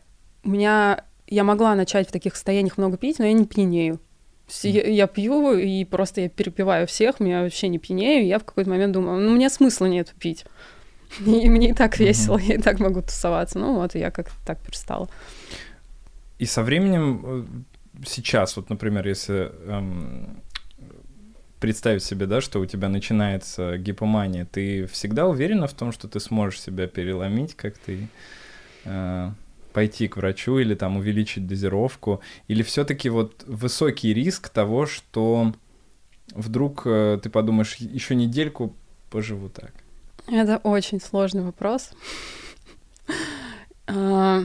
у меня я могла начать в таких состояниях много пить, но я не пьянею. Я, я пью и просто я перепиваю всех, меня вообще не пьянею, и я в какой-то момент думаю, ну, мне смысла нет пить. И мне и так весело, я и так могу тусоваться. Ну вот, я как-то так перестала. И со временем э, сейчас, вот, например, если эм, представить себе, да, что у тебя начинается гипомания, ты всегда уверена в том, что ты сможешь себя переломить как-то и э, пойти к врачу или там увеличить дозировку? Или все-таки вот высокий риск того, что вдруг э, ты подумаешь, еще недельку поживу так? Это очень сложный вопрос. А,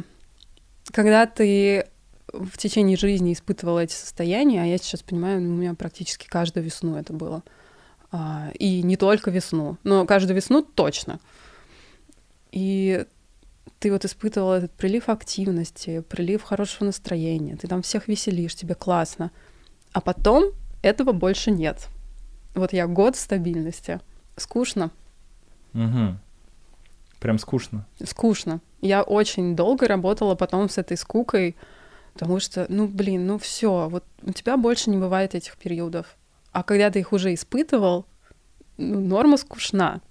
когда ты в течение жизни испытывала эти состояния, а я сейчас понимаю, ну, у меня практически каждую весну это было. А, и не только весну, но каждую весну точно. И ты вот испытывала этот прилив активности, прилив хорошего настроения, ты там всех веселишь, тебе классно. А потом этого больше нет. Вот я год стабильности. Скучно. Угу. Прям скучно. Скучно. Я очень долго работала потом с этой скукой, потому что, ну, блин, ну все, вот у тебя больше не бывает этих периодов. А когда ты их уже испытывал, ну, норма скучна.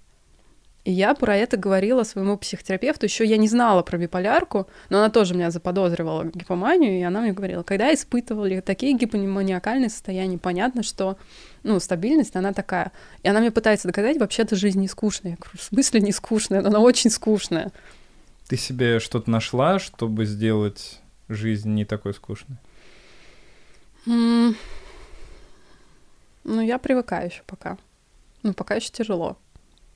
И я про это говорила своему психотерапевту. Еще я не знала про биполярку, но она тоже меня заподозривала гипоманию, и она мне говорила, когда испытывали такие гипоманиакальные состояния, понятно, что ну, стабильность, она такая. И она мне пытается доказать, вообще-то жизнь не скучная. Я говорю, в смысле не скучная? Она очень скучная. Ты себе что-то нашла, чтобы сделать жизнь не такой скучной? Mm. Ну, я привыкаю еще пока. Ну, пока еще тяжело.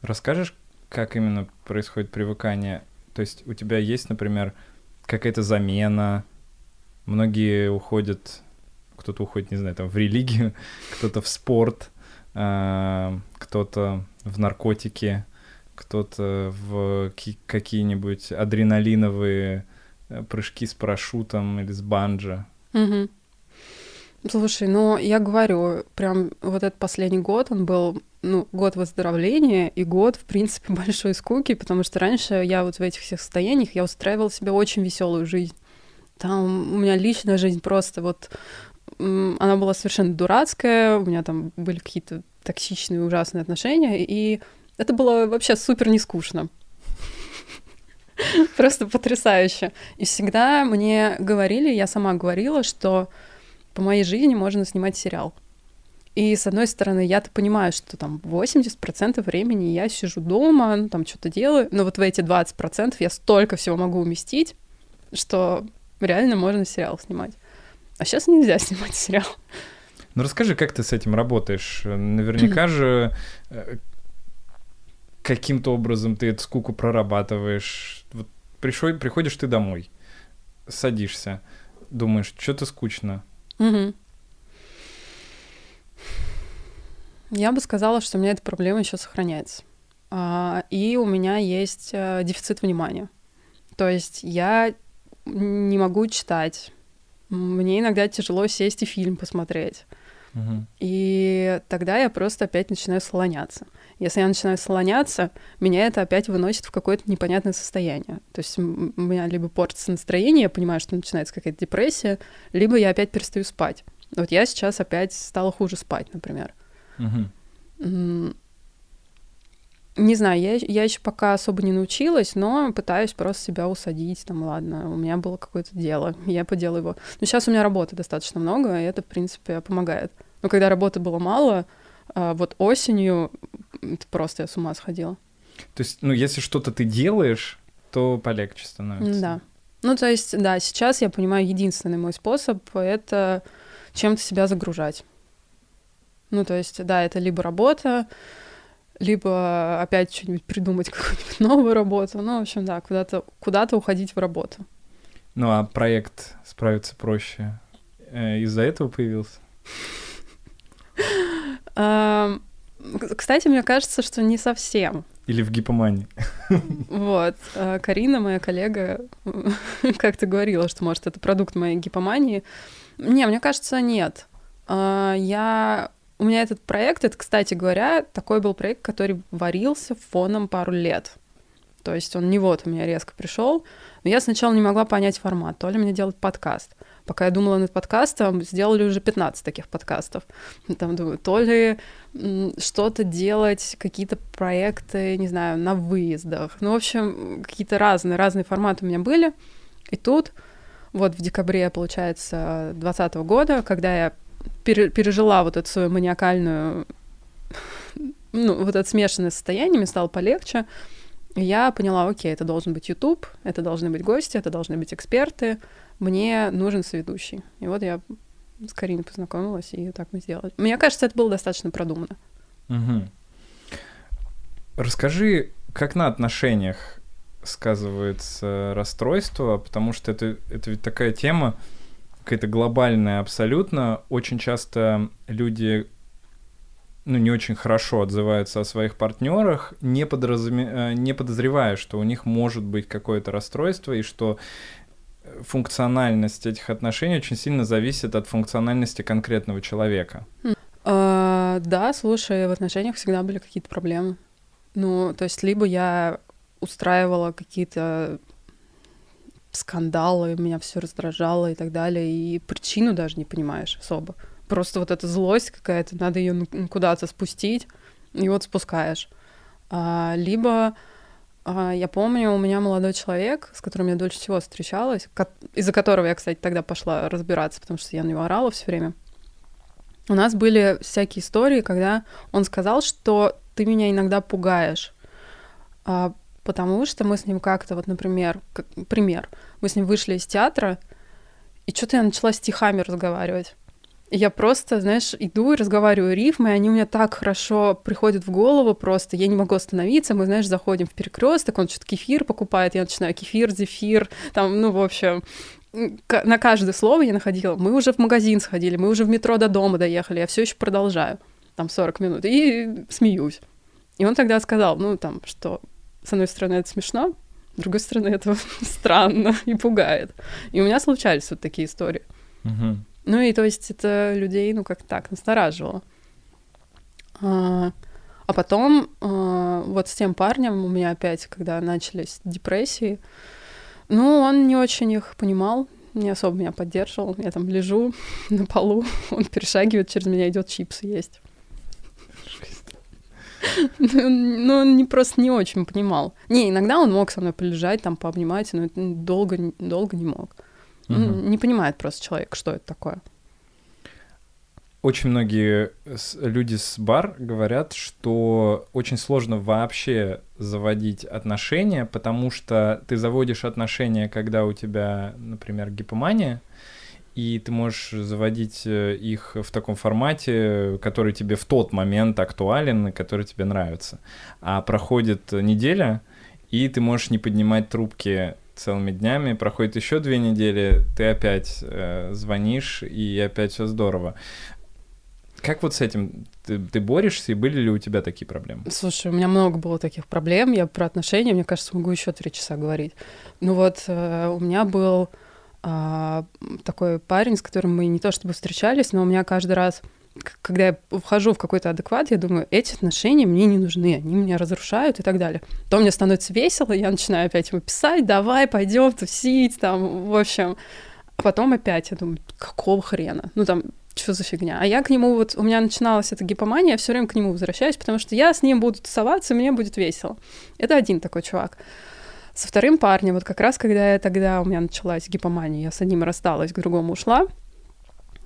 Расскажешь, как именно происходит привыкание? То есть у тебя есть, например, какая-то замена? Многие уходят, кто-то уходит, не знаю, там в религию, кто-то в спорт, а, кто-то в наркотики, кто-то в какие-нибудь адреналиновые э, прыжки с парашютом или с банджо. Угу. Слушай, ну я говорю, прям вот этот последний год, он был ну, год выздоровления и год, в принципе, большой скуки, потому что раньше я вот в этих всех состояниях, я устраивала себе очень веселую жизнь. Там у меня личная жизнь просто вот... Она была совершенно дурацкая, у меня там были какие-то токсичные, ужасные отношения, и это было вообще супер нескучно. Просто потрясающе. И всегда мне говорили, я сама говорила, что по моей жизни можно снимать сериал. И, с одной стороны, я-то понимаю, что там 80% времени я сижу дома, ну, там что-то делаю, но вот в эти 20% я столько всего могу уместить, что реально можно сериал снимать. А сейчас нельзя снимать сериал. Ну расскажи, как ты с этим работаешь? Наверняка же э, каким-то образом ты эту скуку прорабатываешь. Вот пришел, приходишь ты домой, садишься, думаешь, что-то скучно. Угу. Я бы сказала, что у меня эта проблема еще сохраняется. А, и у меня есть э, дефицит внимания. То есть я не могу читать. Мне иногда тяжело сесть и фильм посмотреть. Угу. И тогда я просто опять начинаю слоняться. Если я начинаю слоняться, меня это опять выносит в какое-то непонятное состояние. То есть у меня либо портится настроение, я понимаю, что начинается какая-то депрессия, либо я опять перестаю спать. Вот я сейчас опять стала хуже спать, например. Угу. Не знаю, я, я еще пока особо не научилась, но пытаюсь просто себя усадить, там, ладно, у меня было какое-то дело, я поделаю его. Но сейчас у меня работы достаточно много, и это, в принципе, помогает. Но когда работы было мало, а, вот осенью это просто я с ума сходила. То есть, ну, если что-то ты делаешь, то полегче становится. Да. Ну, то есть, да, сейчас я понимаю, единственный мой способ — это чем-то себя загружать. Ну, то есть, да, это либо работа, либо опять что-нибудь придумать, какую-нибудь новую работу. Ну, в общем, да, куда-то куда уходить в работу. Ну, а проект справиться проще э, из-за этого появился? Кстати, мне кажется, что не совсем. Или в гипомании. Вот. А, Карина, моя коллега, как-то говорила, что, может, это продукт моей гипомании. Не, мне кажется, нет. А, я... У меня этот проект, это, кстати говоря, такой был проект, который варился фоном пару лет. То есть он не вот у меня резко пришел. Но я сначала не могла понять формат. То ли мне делать подкаст, пока я думала над подкастом, сделали уже 15 таких подкастов. Там, думаю, то ли что-то делать, какие-то проекты, не знаю, на выездах. Ну, в общем, какие-то разные, разные форматы у меня были. И тут, вот в декабре, получается, 2020 года, когда я пережила вот эту свою маниакальную, ну, вот это смешанное состояние, мне стало полегче, я поняла, окей, это должен быть YouTube, это должны быть гости, это должны быть эксперты, мне нужен соведущий. И вот я с Кариной познакомилась, и так мы сделали. Мне кажется, это было достаточно продумано. Угу. Расскажи, как на отношениях сказывается расстройство, потому что это, это ведь такая тема, какая-то глобальная абсолютно. Очень часто люди ну, не очень хорошо отзываются о своих партнерах, не, подразуме... Э, не подозревая, что у них может быть какое-то расстройство и что функциональность этих отношений очень сильно зависит от функциональности конкретного человека. А, да, слушай, в отношениях всегда были какие-то проблемы. Ну, то есть либо я устраивала какие-то скандалы, меня все раздражало и так далее, и причину даже не понимаешь особо. Просто вот эта злость какая-то, надо ее куда-то спустить, и вот спускаешь. А, либо а, я помню, у меня молодой человек, с которым я дольше всего встречалась, из-за которого я, кстати, тогда пошла разбираться, потому что я на него орала все время. У нас были всякие истории, когда он сказал, что ты меня иногда пугаешь, а, потому что мы с ним как-то, вот, например, как, пример, мы с ним вышли из театра, и что-то я начала стихами разговаривать. И я просто, знаешь, иду и разговариваю рифмы, и они у меня так хорошо приходят в голову просто, я не могу остановиться, мы, знаешь, заходим в перекресток, он что-то кефир покупает, я начинаю кефир, зефир, там, ну, в общем, на каждое слово я находила. Мы уже в магазин сходили, мы уже в метро до дома доехали, я все еще продолжаю, там 40 минут, и смеюсь. И он тогда сказал, ну, там, что с одной стороны это смешно, с другой стороны это странно и пугает. И у меня случались вот такие истории. Угу. Ну и то есть это людей, ну как так, настораживало. А, а потом а, вот с тем парнем у меня опять, когда начались депрессии, ну, он не очень их понимал, не особо меня поддерживал. Я там лежу на полу, он перешагивает через меня, идет чипсы есть. Ну, он не, просто не очень понимал. Не, иногда он мог со мной полежать, там, пообнимать, но долго, долго не мог. Угу. Не понимает просто человек, что это такое. Очень многие люди с бар говорят, что очень сложно вообще заводить отношения, потому что ты заводишь отношения, когда у тебя, например, гипомания, и ты можешь заводить э, их в таком формате, который тебе в тот момент актуален который тебе нравится. А проходит неделя, и ты можешь не поднимать трубки целыми днями, проходит еще две недели, ты опять э, звонишь, и опять все здорово. Как вот с этим ты, ты борешься, и были ли у тебя такие проблемы? Слушай, у меня много было таких проблем. Я про отношения, мне кажется, могу еще три часа говорить. Ну вот э, у меня был а, такой парень, с которым мы не то чтобы встречались, но у меня каждый раз, когда я вхожу в какой-то адекват, я думаю, эти отношения мне не нужны, они меня разрушают и так далее. То мне становится весело, я начинаю опять ему писать, давай, пойдем тусить, там, в общем. А потом опять я думаю, какого хрена? Ну, там, что за фигня? А я к нему вот, у меня начиналась эта гипомания, я все время к нему возвращаюсь, потому что я с ним буду тусоваться, мне будет весело. Это один такой чувак. Со вторым парнем, вот как раз когда я тогда, у меня началась гипомания, я с одним рассталась, к другому ушла.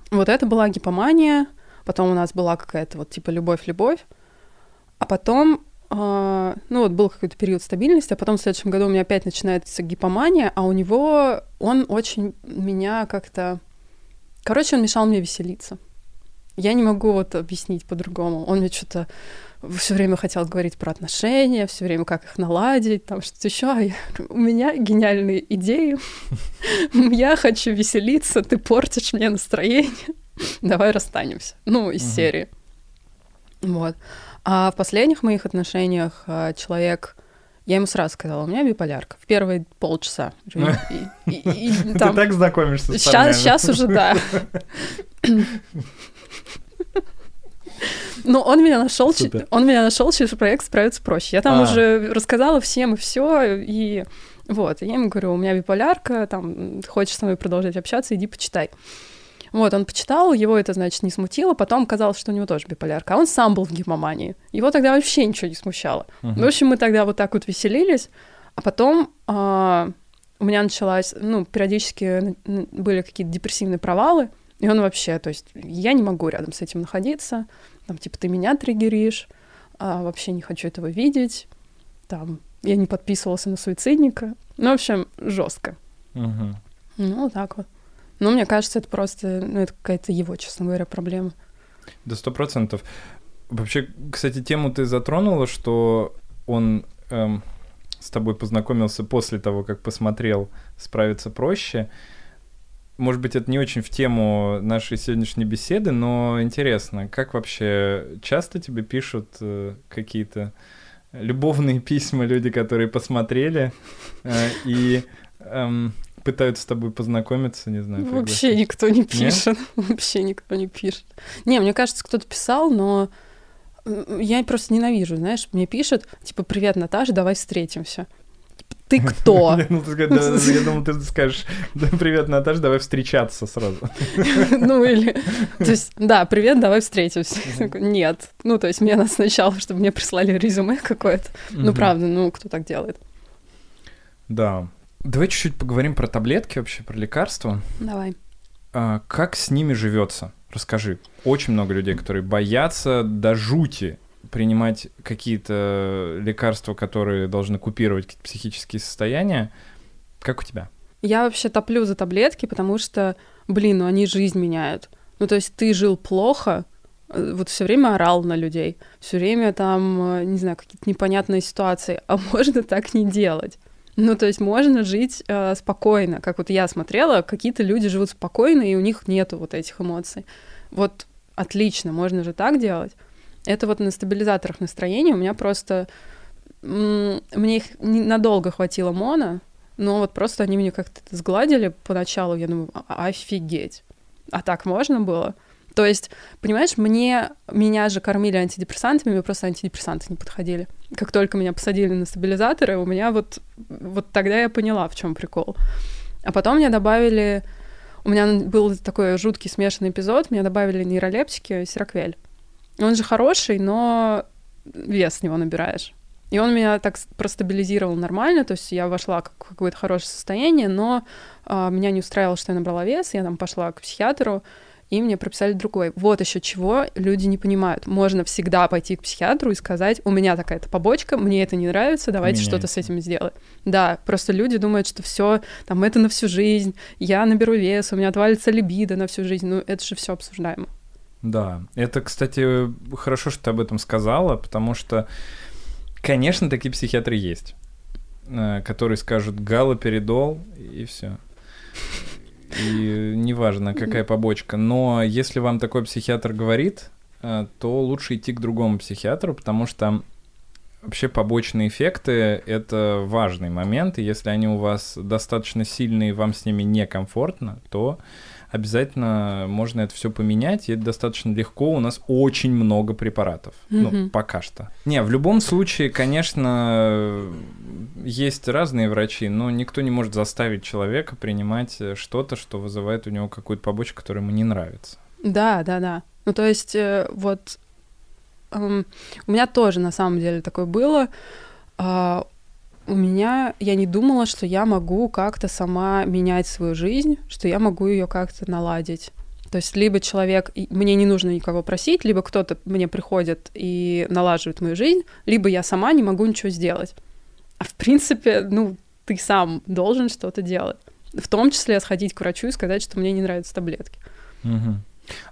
Вот это была гипомания, потом у нас была какая-то вот типа любовь-любовь, а потом, э, ну вот был какой-то период стабильности, а потом в следующем году у меня опять начинается гипомания, а у него, он очень меня как-то... Короче, он мешал мне веселиться. Я не могу вот объяснить по-другому. Он мне что-то все время хотел говорить про отношения, все время как их наладить, там что-то еще. А я, у меня гениальные идеи. Я хочу веселиться, ты портишь мне настроение. Давай расстанемся. Ну, из серии. Вот. А в последних моих отношениях а, человек я ему сразу сказала, у меня биполярка. В первые полчаса. Ты так знакомишься с Сейчас, сейчас уже да. Но он меня нашел, он меня нашел через проект справиться проще. Я там а. уже рассказала всем и все, и вот. Я ему говорю, у меня биполярка, там, хочешь со мной продолжать общаться, иди почитай. Вот, он почитал, его это, значит, не смутило, потом казалось, что у него тоже биполярка, а он сам был в гипомании. Его тогда вообще ничего не смущало. Uh-huh. В общем, мы тогда вот так вот веселились, а потом а, у меня началась, ну, периодически были какие-то депрессивные провалы, и он вообще, то есть я не могу рядом с этим находиться, там, типа, ты меня триггеришь, а вообще не хочу этого видеть, там, я не подписывался на суицидника. Ну, в общем, жестко. Угу. Ну, вот так вот. Ну, мне кажется, это просто, ну, это какая-то его, честно говоря, проблема. Да, сто процентов. Вообще, кстати, тему ты затронула, что он эм, с тобой познакомился после того, как посмотрел «Справиться проще». Может быть, это не очень в тему нашей сегодняшней беседы, но интересно, как вообще часто тебе пишут э, какие-то любовные письма люди, которые посмотрели э, и эм, пытаются с тобой познакомиться, не знаю. Вообще никто не пишет, вообще никто не пишет. Не, мне кажется, кто-то писал, но я просто ненавижу, знаешь, мне пишут, типа, привет, Наташа, давай встретимся ты кто? Ну, я думал, ты скажешь, привет, Наташа, давай встречаться сразу. Ну, или, то есть, да, привет, давай встретимся. Нет. Ну, то есть, мне надо сначала, чтобы мне прислали резюме какое-то. Ну, правда, ну, кто так делает? Да. Давай чуть-чуть поговорим про таблетки вообще, про лекарства. Давай. А, как с ними живется? Расскажи. Очень много людей, которые боятся до жути принимать какие-то лекарства, которые должны купировать какие-то психические состояния. Как у тебя? Я вообще топлю за таблетки, потому что, блин, ну они жизнь меняют. Ну, то есть ты жил плохо, э, вот все время орал на людей, все время там, э, не знаю, какие-то непонятные ситуации, а можно так не делать. Ну, то есть можно жить э, спокойно, как вот я смотрела, какие-то люди живут спокойно, и у них нету вот этих эмоций. Вот отлично, можно же так делать. Это вот на стабилизаторах настроения у меня просто... Мне их надолго хватило моно, но вот просто они мне как-то сгладили поначалу, я думаю, «А, офигеть. А так можно было? То есть, понимаешь, мне, меня же кормили антидепрессантами, мне просто антидепрессанты не подходили. Как только меня посадили на стабилизаторы, у меня вот, вот тогда я поняла, в чем прикол. А потом мне добавили... У меня был такой жуткий смешанный эпизод, мне добавили нейролептики, сироквель. Он же хороший, но вес с него набираешь. И он меня так простабилизировал нормально, то есть я вошла в какое-то хорошее состояние, но а, меня не устраивало, что я набрала вес, я там пошла к психиатру, и мне прописали другой. Вот еще чего люди не понимают. Можно всегда пойти к психиатру и сказать, у меня такая-то побочка, мне это не нравится, давайте что-то с этим сделаем. Да, просто люди думают, что все, там, это на всю жизнь, я наберу вес, у меня отвалится либидо на всю жизнь, ну, это же все обсуждаемо. Да, это, кстати, хорошо, что ты об этом сказала, потому что, конечно, такие психиатры есть, э, которые скажут галоперидол и все. И неважно, какая побочка. Но если вам такой психиатр говорит, э, то лучше идти к другому психиатру, потому что вообще побочные эффекты — это важный момент, и если они у вас достаточно сильные, вам с ними некомфортно, то обязательно можно это все поменять, и это достаточно легко. У нас очень много препаратов. Mm-hmm. Ну, пока что. Не, в любом случае, конечно, есть разные врачи, но никто не может заставить человека принимать что-то, что вызывает у него какую-то побочку, которая ему не нравится. Да, да, да. Ну, то есть, э, вот эм, у меня тоже на самом деле такое было. Э, у меня, я не думала, что я могу как-то сама менять свою жизнь, что я могу ее как-то наладить. То есть либо человек, мне не нужно никого просить, либо кто-то мне приходит и налаживает мою жизнь, либо я сама не могу ничего сделать. А в принципе, ну, ты сам должен что-то делать. В том числе сходить к врачу и сказать, что мне не нравятся таблетки. Угу.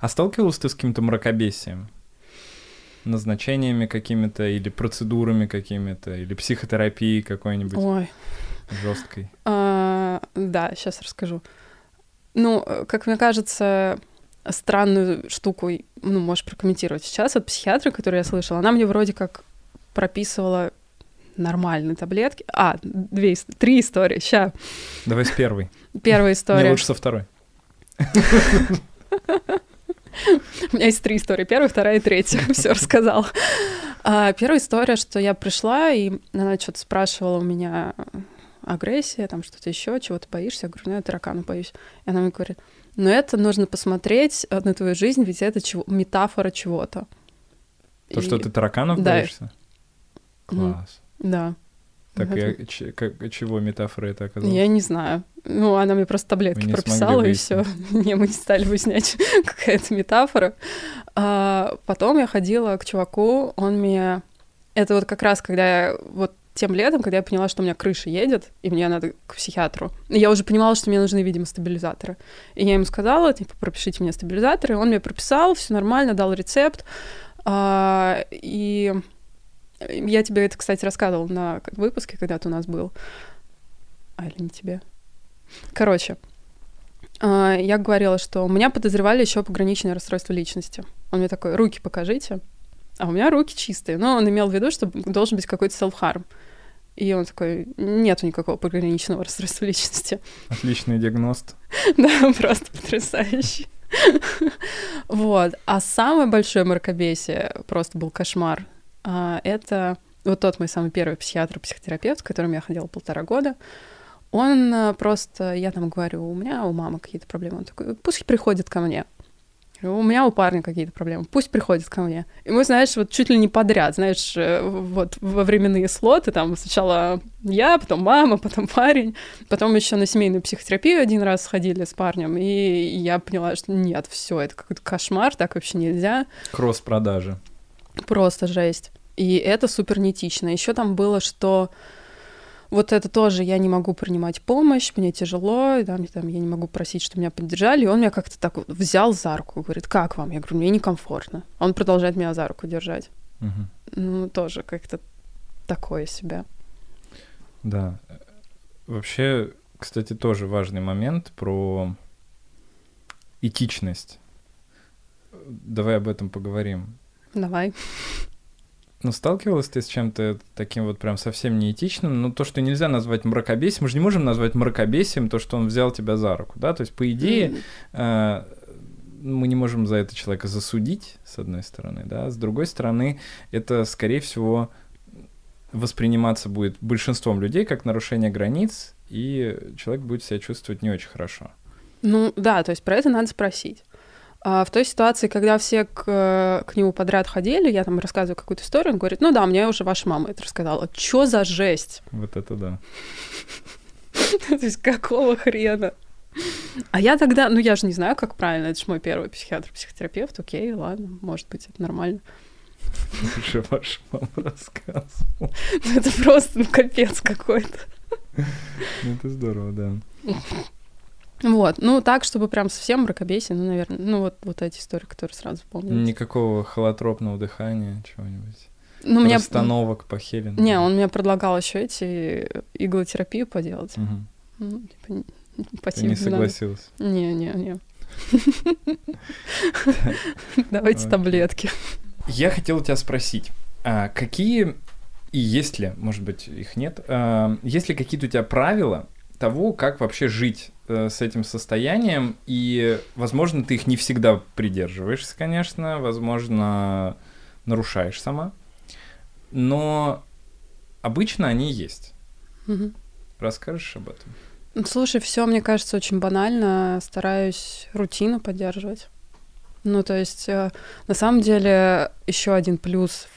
А сталкивался ты с каким-то мракобесием? Назначениями какими-то или процедурами какими-то или психотерапией какой-нибудь Ой. жесткой? А, да, сейчас расскажу. Ну, как мне кажется, странную штуку, ну, можешь прокомментировать сейчас от психиатра, которую я слышала. Она мне вроде как прописывала нормальные таблетки. А, две, три истории. Ща. Давай с первой. Первая история. Не лучше со второй. У меня есть три истории. Первая, вторая и третья. Все рассказала. А, первая история, что я пришла, и она что-то спрашивала у меня агрессия, там что-то еще, чего ты боишься? Я говорю, ну я таракана боюсь. И она мне говорит, но это нужно посмотреть на твою жизнь, ведь это чего, метафора чего-то. То, и... что ты тараканов да. боишься? Класс. Да. Так, я, ч, как, чего метафора это оказалась? Я не знаю. Ну, она мне просто таблетки прописала, и все. не, мы не стали выяснять, какая-то метафора. А, потом я ходила к чуваку, он мне... Это вот как раз, когда я... Вот тем летом, когда я поняла, что у меня крыша едет, и мне надо к психиатру. И я уже понимала, что мне нужны, видимо, стабилизаторы. И я ему сказала, типа, пропишите мне стабилизаторы. Он мне прописал, все нормально, дал рецепт. А, и Я тебе это, кстати, рассказывала на выпуске, когда ты у нас был. А, или не тебе? Короче, а, я говорила, что у меня подозревали еще пограничное расстройство личности. Он мне такой, руки покажите. А у меня руки чистые. Но он имел в виду, что должен быть какой-то self-harm. И он такой, нету никакого пограничного расстройства личности. Отличный диагност. Да, просто потрясающий. Вот. А самое большое мракобесие, просто был кошмар, а, это вот тот мой самый первый психиатр-психотерапевт, с которым я ходила полтора года. Он а, просто, я там говорю, у меня у мамы какие-то проблемы. Он такой, пусть приходит ко мне. У меня у парня какие-то проблемы. Пусть приходит ко мне. И мы, знаешь, вот чуть ли не подряд, знаешь, э, вот во временные слоты, там сначала я, потом мама, потом парень, потом еще на семейную психотерапию один раз сходили с парнем, и я поняла, что нет, все, это какой-то кошмар, так вообще нельзя. Кросс-продажи. Просто жесть. И это супер нетично. Еще там было, что вот это тоже я не могу принимать помощь, мне тяжело, там, там, я не могу просить, чтобы меня поддержали. И он меня как-то так вот взял за руку, говорит, как вам? Я говорю, мне некомфортно. Он продолжает меня за руку держать. Угу. Ну, тоже как-то такое себя. Да. Вообще, кстати, тоже важный момент про этичность. Давай об этом поговорим. Давай. Ну, сталкивалась ты с чем-то таким вот прям совсем неэтичным? Ну, то, что нельзя назвать мракобесием, мы же не можем назвать мракобесием то, что он взял тебя за руку, да? То есть, по идее, э, мы не можем за это человека засудить, с одной стороны, да? С другой стороны, это, скорее всего, восприниматься будет большинством людей как нарушение границ, и человек будет себя чувствовать не очень хорошо. Ну, да, то есть про это надо спросить. А в той ситуации, когда все к, к нему подряд ходили, я там рассказываю какую-то историю, он говорит, ну да, мне уже ваша мама это рассказала. Чё за жесть? Вот это да. То есть какого хрена? А я тогда, ну я же не знаю, как правильно, это же мой первый психиатр-психотерапевт, окей, ладно, может быть, это нормально. Уже ваша мама рассказывала. Это просто, ну, капец какой-то. Ну, это здорово, да. Вот, ну так, чтобы прям совсем мракобесие, ну, наверное, ну вот, вот эти истории, которые сразу помню. Никакого холотропного дыхания, чего-нибудь. Ну, мне... Расстановок по Хелену. Не, он мне предлагал еще эти иглотерапию поделать. Угу. Ну, типа. Ты не согласился? Не, не, не. Давайте таблетки. Я хотел тебя спросить, а какие и есть ли, может быть, их нет, а, есть ли какие-то у тебя правила того, как вообще жить э, с этим состоянием, и, возможно, ты их не всегда придерживаешься, конечно, возможно, нарушаешь сама, но обычно они есть. Угу. Расскажешь об этом? Ну, слушай, все, мне кажется, очень банально. Стараюсь рутину поддерживать. Ну, то есть, э, на самом деле, еще один плюс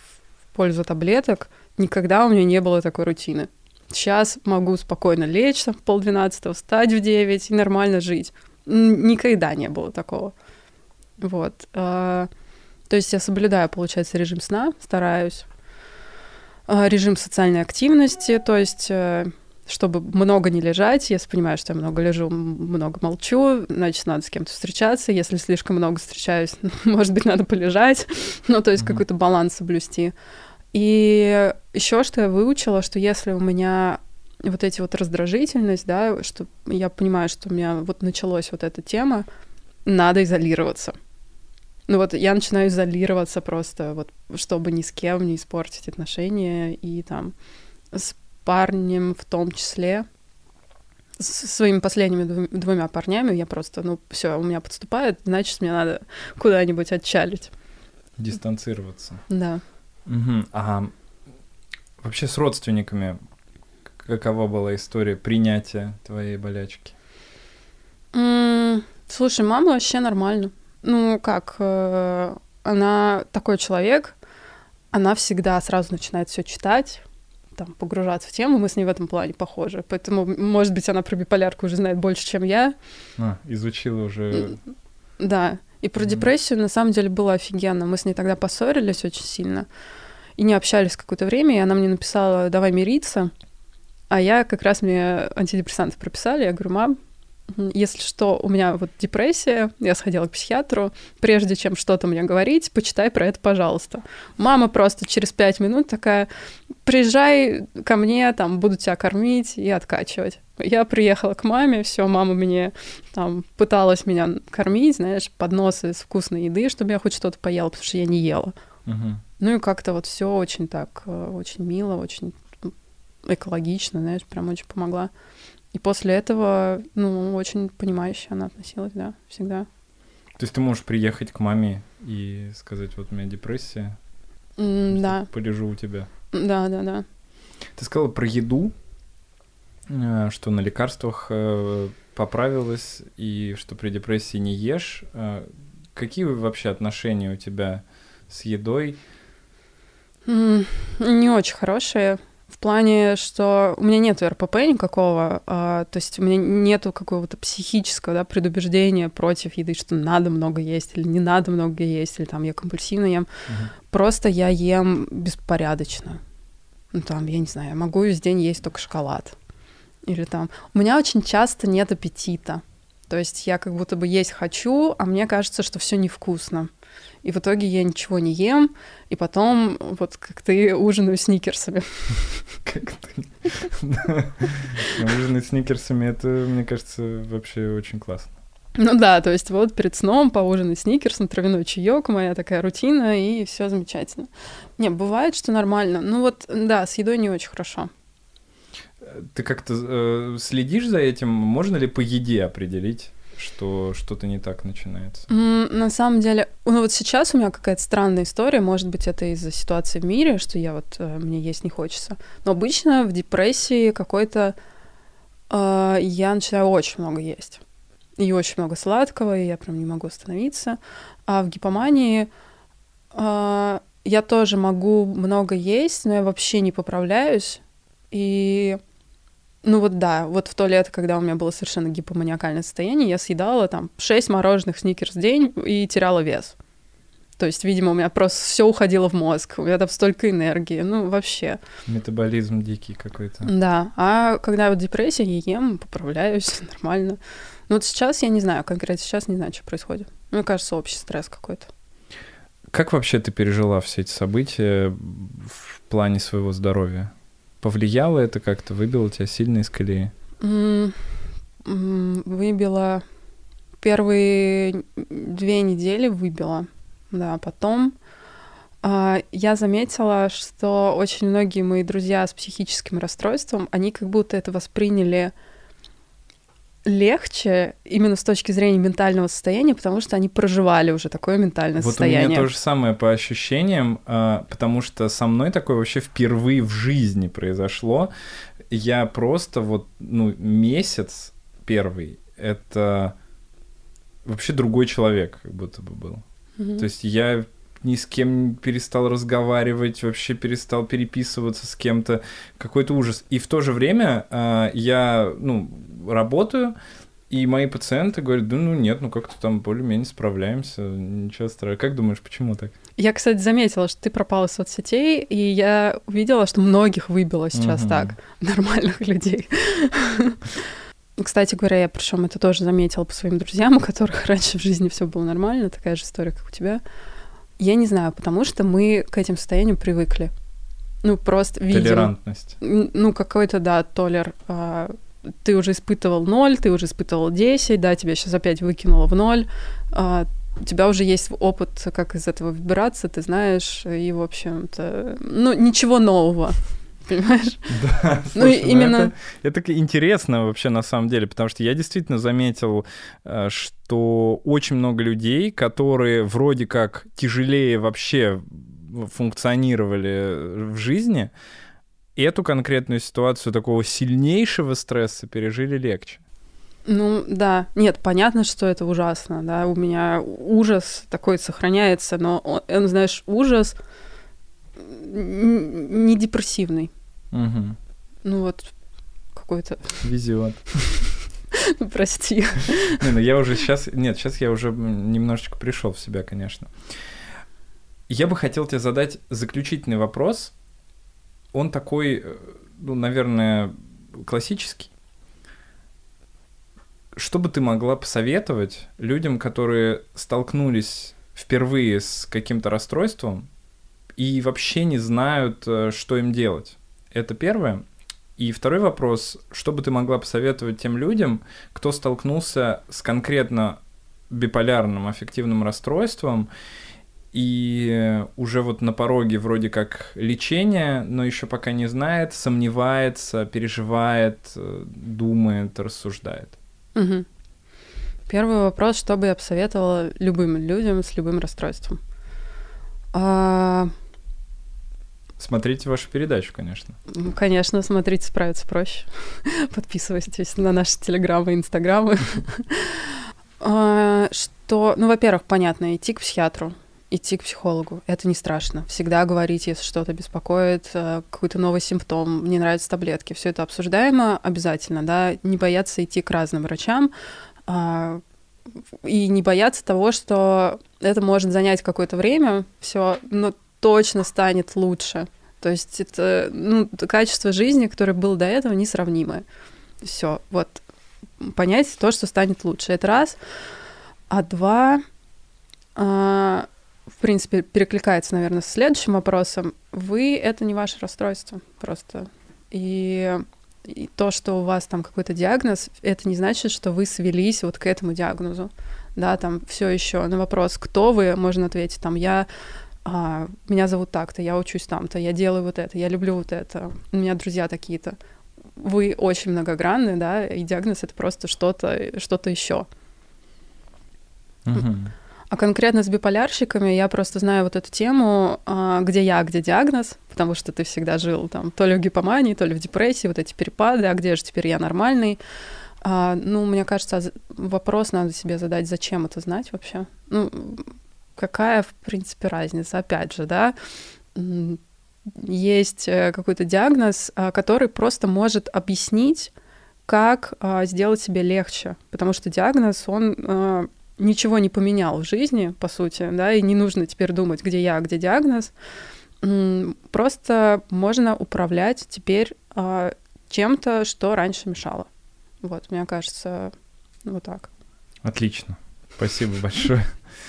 в пользу таблеток. Никогда у меня не было такой рутины. Сейчас могу спокойно лечь в полдвенадцатого, встать в девять и нормально жить. Никогда не было такого. Вот. А, то есть я соблюдаю, получается, режим сна, стараюсь. А, режим социальной активности, то есть э, чтобы много не лежать. Если понимаю, что я много лежу, много молчу, значит, надо с кем-то встречаться. Если слишком много встречаюсь, может быть, надо полежать. ну, то есть mm-hmm. какой-то баланс соблюсти. И еще что я выучила, что если у меня вот эти вот раздражительность, да, что я понимаю, что у меня вот началась вот эта тема, надо изолироваться. Ну вот я начинаю изолироваться просто, вот, чтобы ни с кем не испортить отношения, и там с парнем в том числе, с своими последними двумя парнями я просто, ну, все, у меня подступает, значит, мне надо куда-нибудь отчалить. Дистанцироваться. Да. Угу. А вообще с родственниками какова была история принятия твоей болячки? Mm, слушай, мама вообще нормально. Ну, как, э, она такой человек, она всегда сразу начинает все читать, там, погружаться в тему, мы с ней в этом плане похожи. Поэтому, может быть, она про биполярку уже знает больше, чем я. А, изучила уже. Да. И про mm. депрессию на самом деле было офигенно. Мы с ней тогда поссорились очень сильно и не общались какое-то время, и она мне написала «давай мириться», а я как раз мне антидепрессанты прописали, я говорю, мам, Если что, у меня вот депрессия, я сходила к психиатру, прежде чем что-то мне говорить, почитай про это, пожалуйста. Мама просто через пять минут такая, приезжай ко мне, там, буду тебя кормить и откачивать. Я приехала к маме, все, мама мне там пыталась меня кормить, знаешь, подносы с вкусной еды, чтобы я хоть что-то поела, потому что я не ела. Мгм. Ну и как-то вот все очень так, э, очень мило, очень экологично, знаешь, прям очень помогла. И после этого, ну, очень понимающе она относилась, да, всегда. То есть ты можешь приехать к маме и сказать, вот у меня депрессия, М, Да, полежу у тебя. да, да, да. Ты сказала про еду, э, что на лекарствах э, поправилась и что при депрессии не ешь. Какие вообще отношения у тебя с едой? Не очень хорошие. В плане, что у меня нет РПП никакого, а, то есть у меня нету какого-то психического да, предубеждения против еды, что надо много есть или не надо много есть, или там я компульсивно ем. Просто я ем беспорядочно. Ну, там, я не знаю, я могу весь день есть только шоколад. Или там... У меня очень часто нет аппетита. То есть я как будто бы есть хочу, а мне кажется, что все невкусно. И в итоге я ничего не ем, и потом, вот как ты, ужинаю сникерсами. Как ты? Ужинать сникерсами, это, мне кажется, вообще очень классно. Ну да, то есть вот перед сном поужинать сникерсом, травяной чаек, моя такая рутина, и все замечательно. Не, бывает, что нормально. Ну вот, да, с едой не очень хорошо. Ты как-то э, следишь за этим? Можно ли по еде определить, что что-то не так начинается? На самом деле, ну вот сейчас у меня какая-то странная история, может быть, это из-за ситуации в мире, что я вот, э, мне есть не хочется. Но обычно в депрессии какой-то э, я начинаю очень много есть. И очень много сладкого, и я прям не могу остановиться. А в гипомании э, я тоже могу много есть, но я вообще не поправляюсь. И ну вот да, вот в то лето, когда у меня было совершенно гипоманиакальное состояние, я съедала там 6 мороженых сникерс в день и теряла вес. То есть, видимо, у меня просто все уходило в мозг, у меня там столько энергии, ну вообще. Метаболизм дикий какой-то. Да, а когда вот депрессия, я ем, поправляюсь, нормально. Ну вот сейчас я не знаю, конкретно сейчас не знаю, что происходит. Мне кажется, общий стресс какой-то. Как вообще ты пережила все эти события в плане своего здоровья? Повлияло это как-то? Выбило тебя сильно из колеи? Выбила первые две недели выбила, да, потом а, я заметила, что очень многие мои друзья с психическим расстройством, они как будто это восприняли легче именно с точки зрения ментального состояния, потому что они проживали уже такое ментальное Вот у состояние. меня то же самое по ощущениям, а, потому что со мной такое вообще впервые в жизни произошло. Я просто вот, ну, месяц первый, это вообще другой человек как будто бы был. Мгм. То есть я ни с кем перестал разговаривать, вообще перестал переписываться с кем-то. Какой-то ужас. И в то же время а, я, ну, работаю, и мои пациенты говорят, да ну нет, ну как-то там более-менее справляемся, ничего страшного. Как думаешь, почему так? Я, кстати, заметила, что ты пропала из соцсетей, и я увидела, что многих выбило сейчас Мгм. так, нормальных людей. Кстати говоря, я причем это тоже заметила по своим друзьям, у которых раньше в жизни все было нормально, такая же история, как у тебя. Я не знаю, потому что мы к этим состояниям привыкли. Ну, просто видим. Толерантность. Ну, какой-то, да, толер. Ты уже испытывал ноль, ты уже испытывал 10, да, тебя сейчас опять выкинуло в ноль. а, у тебя уже есть опыт, как из этого выбираться, ты знаешь, и, в общем-то, ну, ничего нового, понимаешь? Да, Ну, слушай, именно- это, это к- интересно вообще на самом деле, потому что я действительно заметил, э, что очень много людей, которые вроде как тяжелее вообще функционировали в жизни, эту конкретную ситуацию такого сильнейшего стресса пережили легче. Ну, да, нет, понятно, что это ужасно, да, у меня ужас такой сохраняется, но он, он, знаешь, ужас не депрессивный, Мгм. ну вот какой-то, Везет. ну, прости. Не, ну я уже сейчас... Нет, сейчас я уже немножечко пришел в себя, конечно. Я бы хотел тебе задать заключительный вопрос. Он такой, э, ну, наверное, классический. что бы ты могла посоветовать людям, которые столкнулись впервые с каким-то расстройством и вообще не знают, э, что им делать? Это первое. И второй вопрос, что бы ты могла посоветовать тем людям, кто столкнулся с конкретно биполярным аффективным расстройством и уже вот на пороге вроде как лечения, но еще пока не знает, сомневается, переживает, э, думает, рассуждает. Угу. Первый вопрос, что бы я посоветовала любым людям с любым расстройством? А... Смотрите вашу передачу, конечно. Конечно, смотрите, справиться проще. Подписывайтесь на наши телеграммы, инстаграмы. А, что, ну, во-первых, понятно, идти к психиатру, идти к психологу. Это не страшно. Всегда говорить, если что-то беспокоит, э, какой-то новый симптом, не нравятся таблетки. Все это обсуждаемо обязательно, да. Не бояться идти к разным врачам а, и не бояться того, что это может занять какое-то время, все, но точно станет лучше. То есть это ну, качество жизни, которое было до этого, несравнимое. Все, вот понять то, что станет лучше. Это раз. А два, а, в принципе, перекликается, наверное, с следующим вопросом. Вы — это не ваше расстройство просто. И, и то, что у вас там какой-то диагноз, это не значит, что вы свелись вот к этому диагнозу. Да, там все еще на вопрос, кто вы, можно ответить, там, я а, меня зовут так-то, я учусь там-то, я делаю вот это, я люблю вот это, у меня друзья такие-то. Вы очень многогранны, да, и диагноз это просто что-то, что-то еще. Угу. А конкретно с биполярщиками я просто знаю вот эту тему, а, где я, где диагноз, потому что ты всегда жил там то ли в гипомании, то ли в депрессии, вот эти перепады, а где же теперь я нормальный? А, ну, мне кажется, вопрос надо себе задать, зачем это знать вообще? Ну, какая, в принципе, разница? Опять же, да, есть э, какой-то диагноз, а, который просто может объяснить, как сделать себе легче, потому что диагноз, он ничего не поменял в жизни, по сути, да, и не нужно теперь думать, где я, где диагноз. Просто можно управлять теперь э, чем-то, что раньше мешало. Вот, мне кажется, вот так. Отлично. Спасибо большое.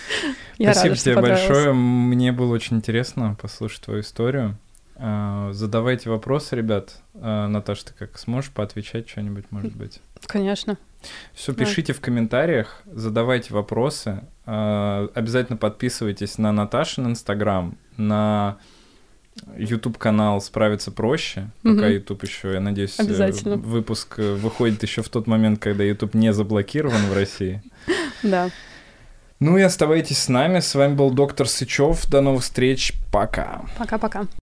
Спасибо тебе большое. Мне было очень интересно послушать твою историю. А, задавайте вопросы, ребят. А, Наташа, ты как сможешь поотвечать что-нибудь, может быть? Конечно. Все, пишите да. в комментариях, задавайте вопросы. Э, обязательно подписывайтесь на Наташин Инстаграм, на YouTube канал справиться проще, угу. пока YouTube еще, я надеюсь, э, выпуск э, выходит еще в тот момент, когда YouTube не заблокирован в России. Да. Ну и оставайтесь с нами. С вами был доктор Сычев. До новых встреч. Пока. Пока-пока.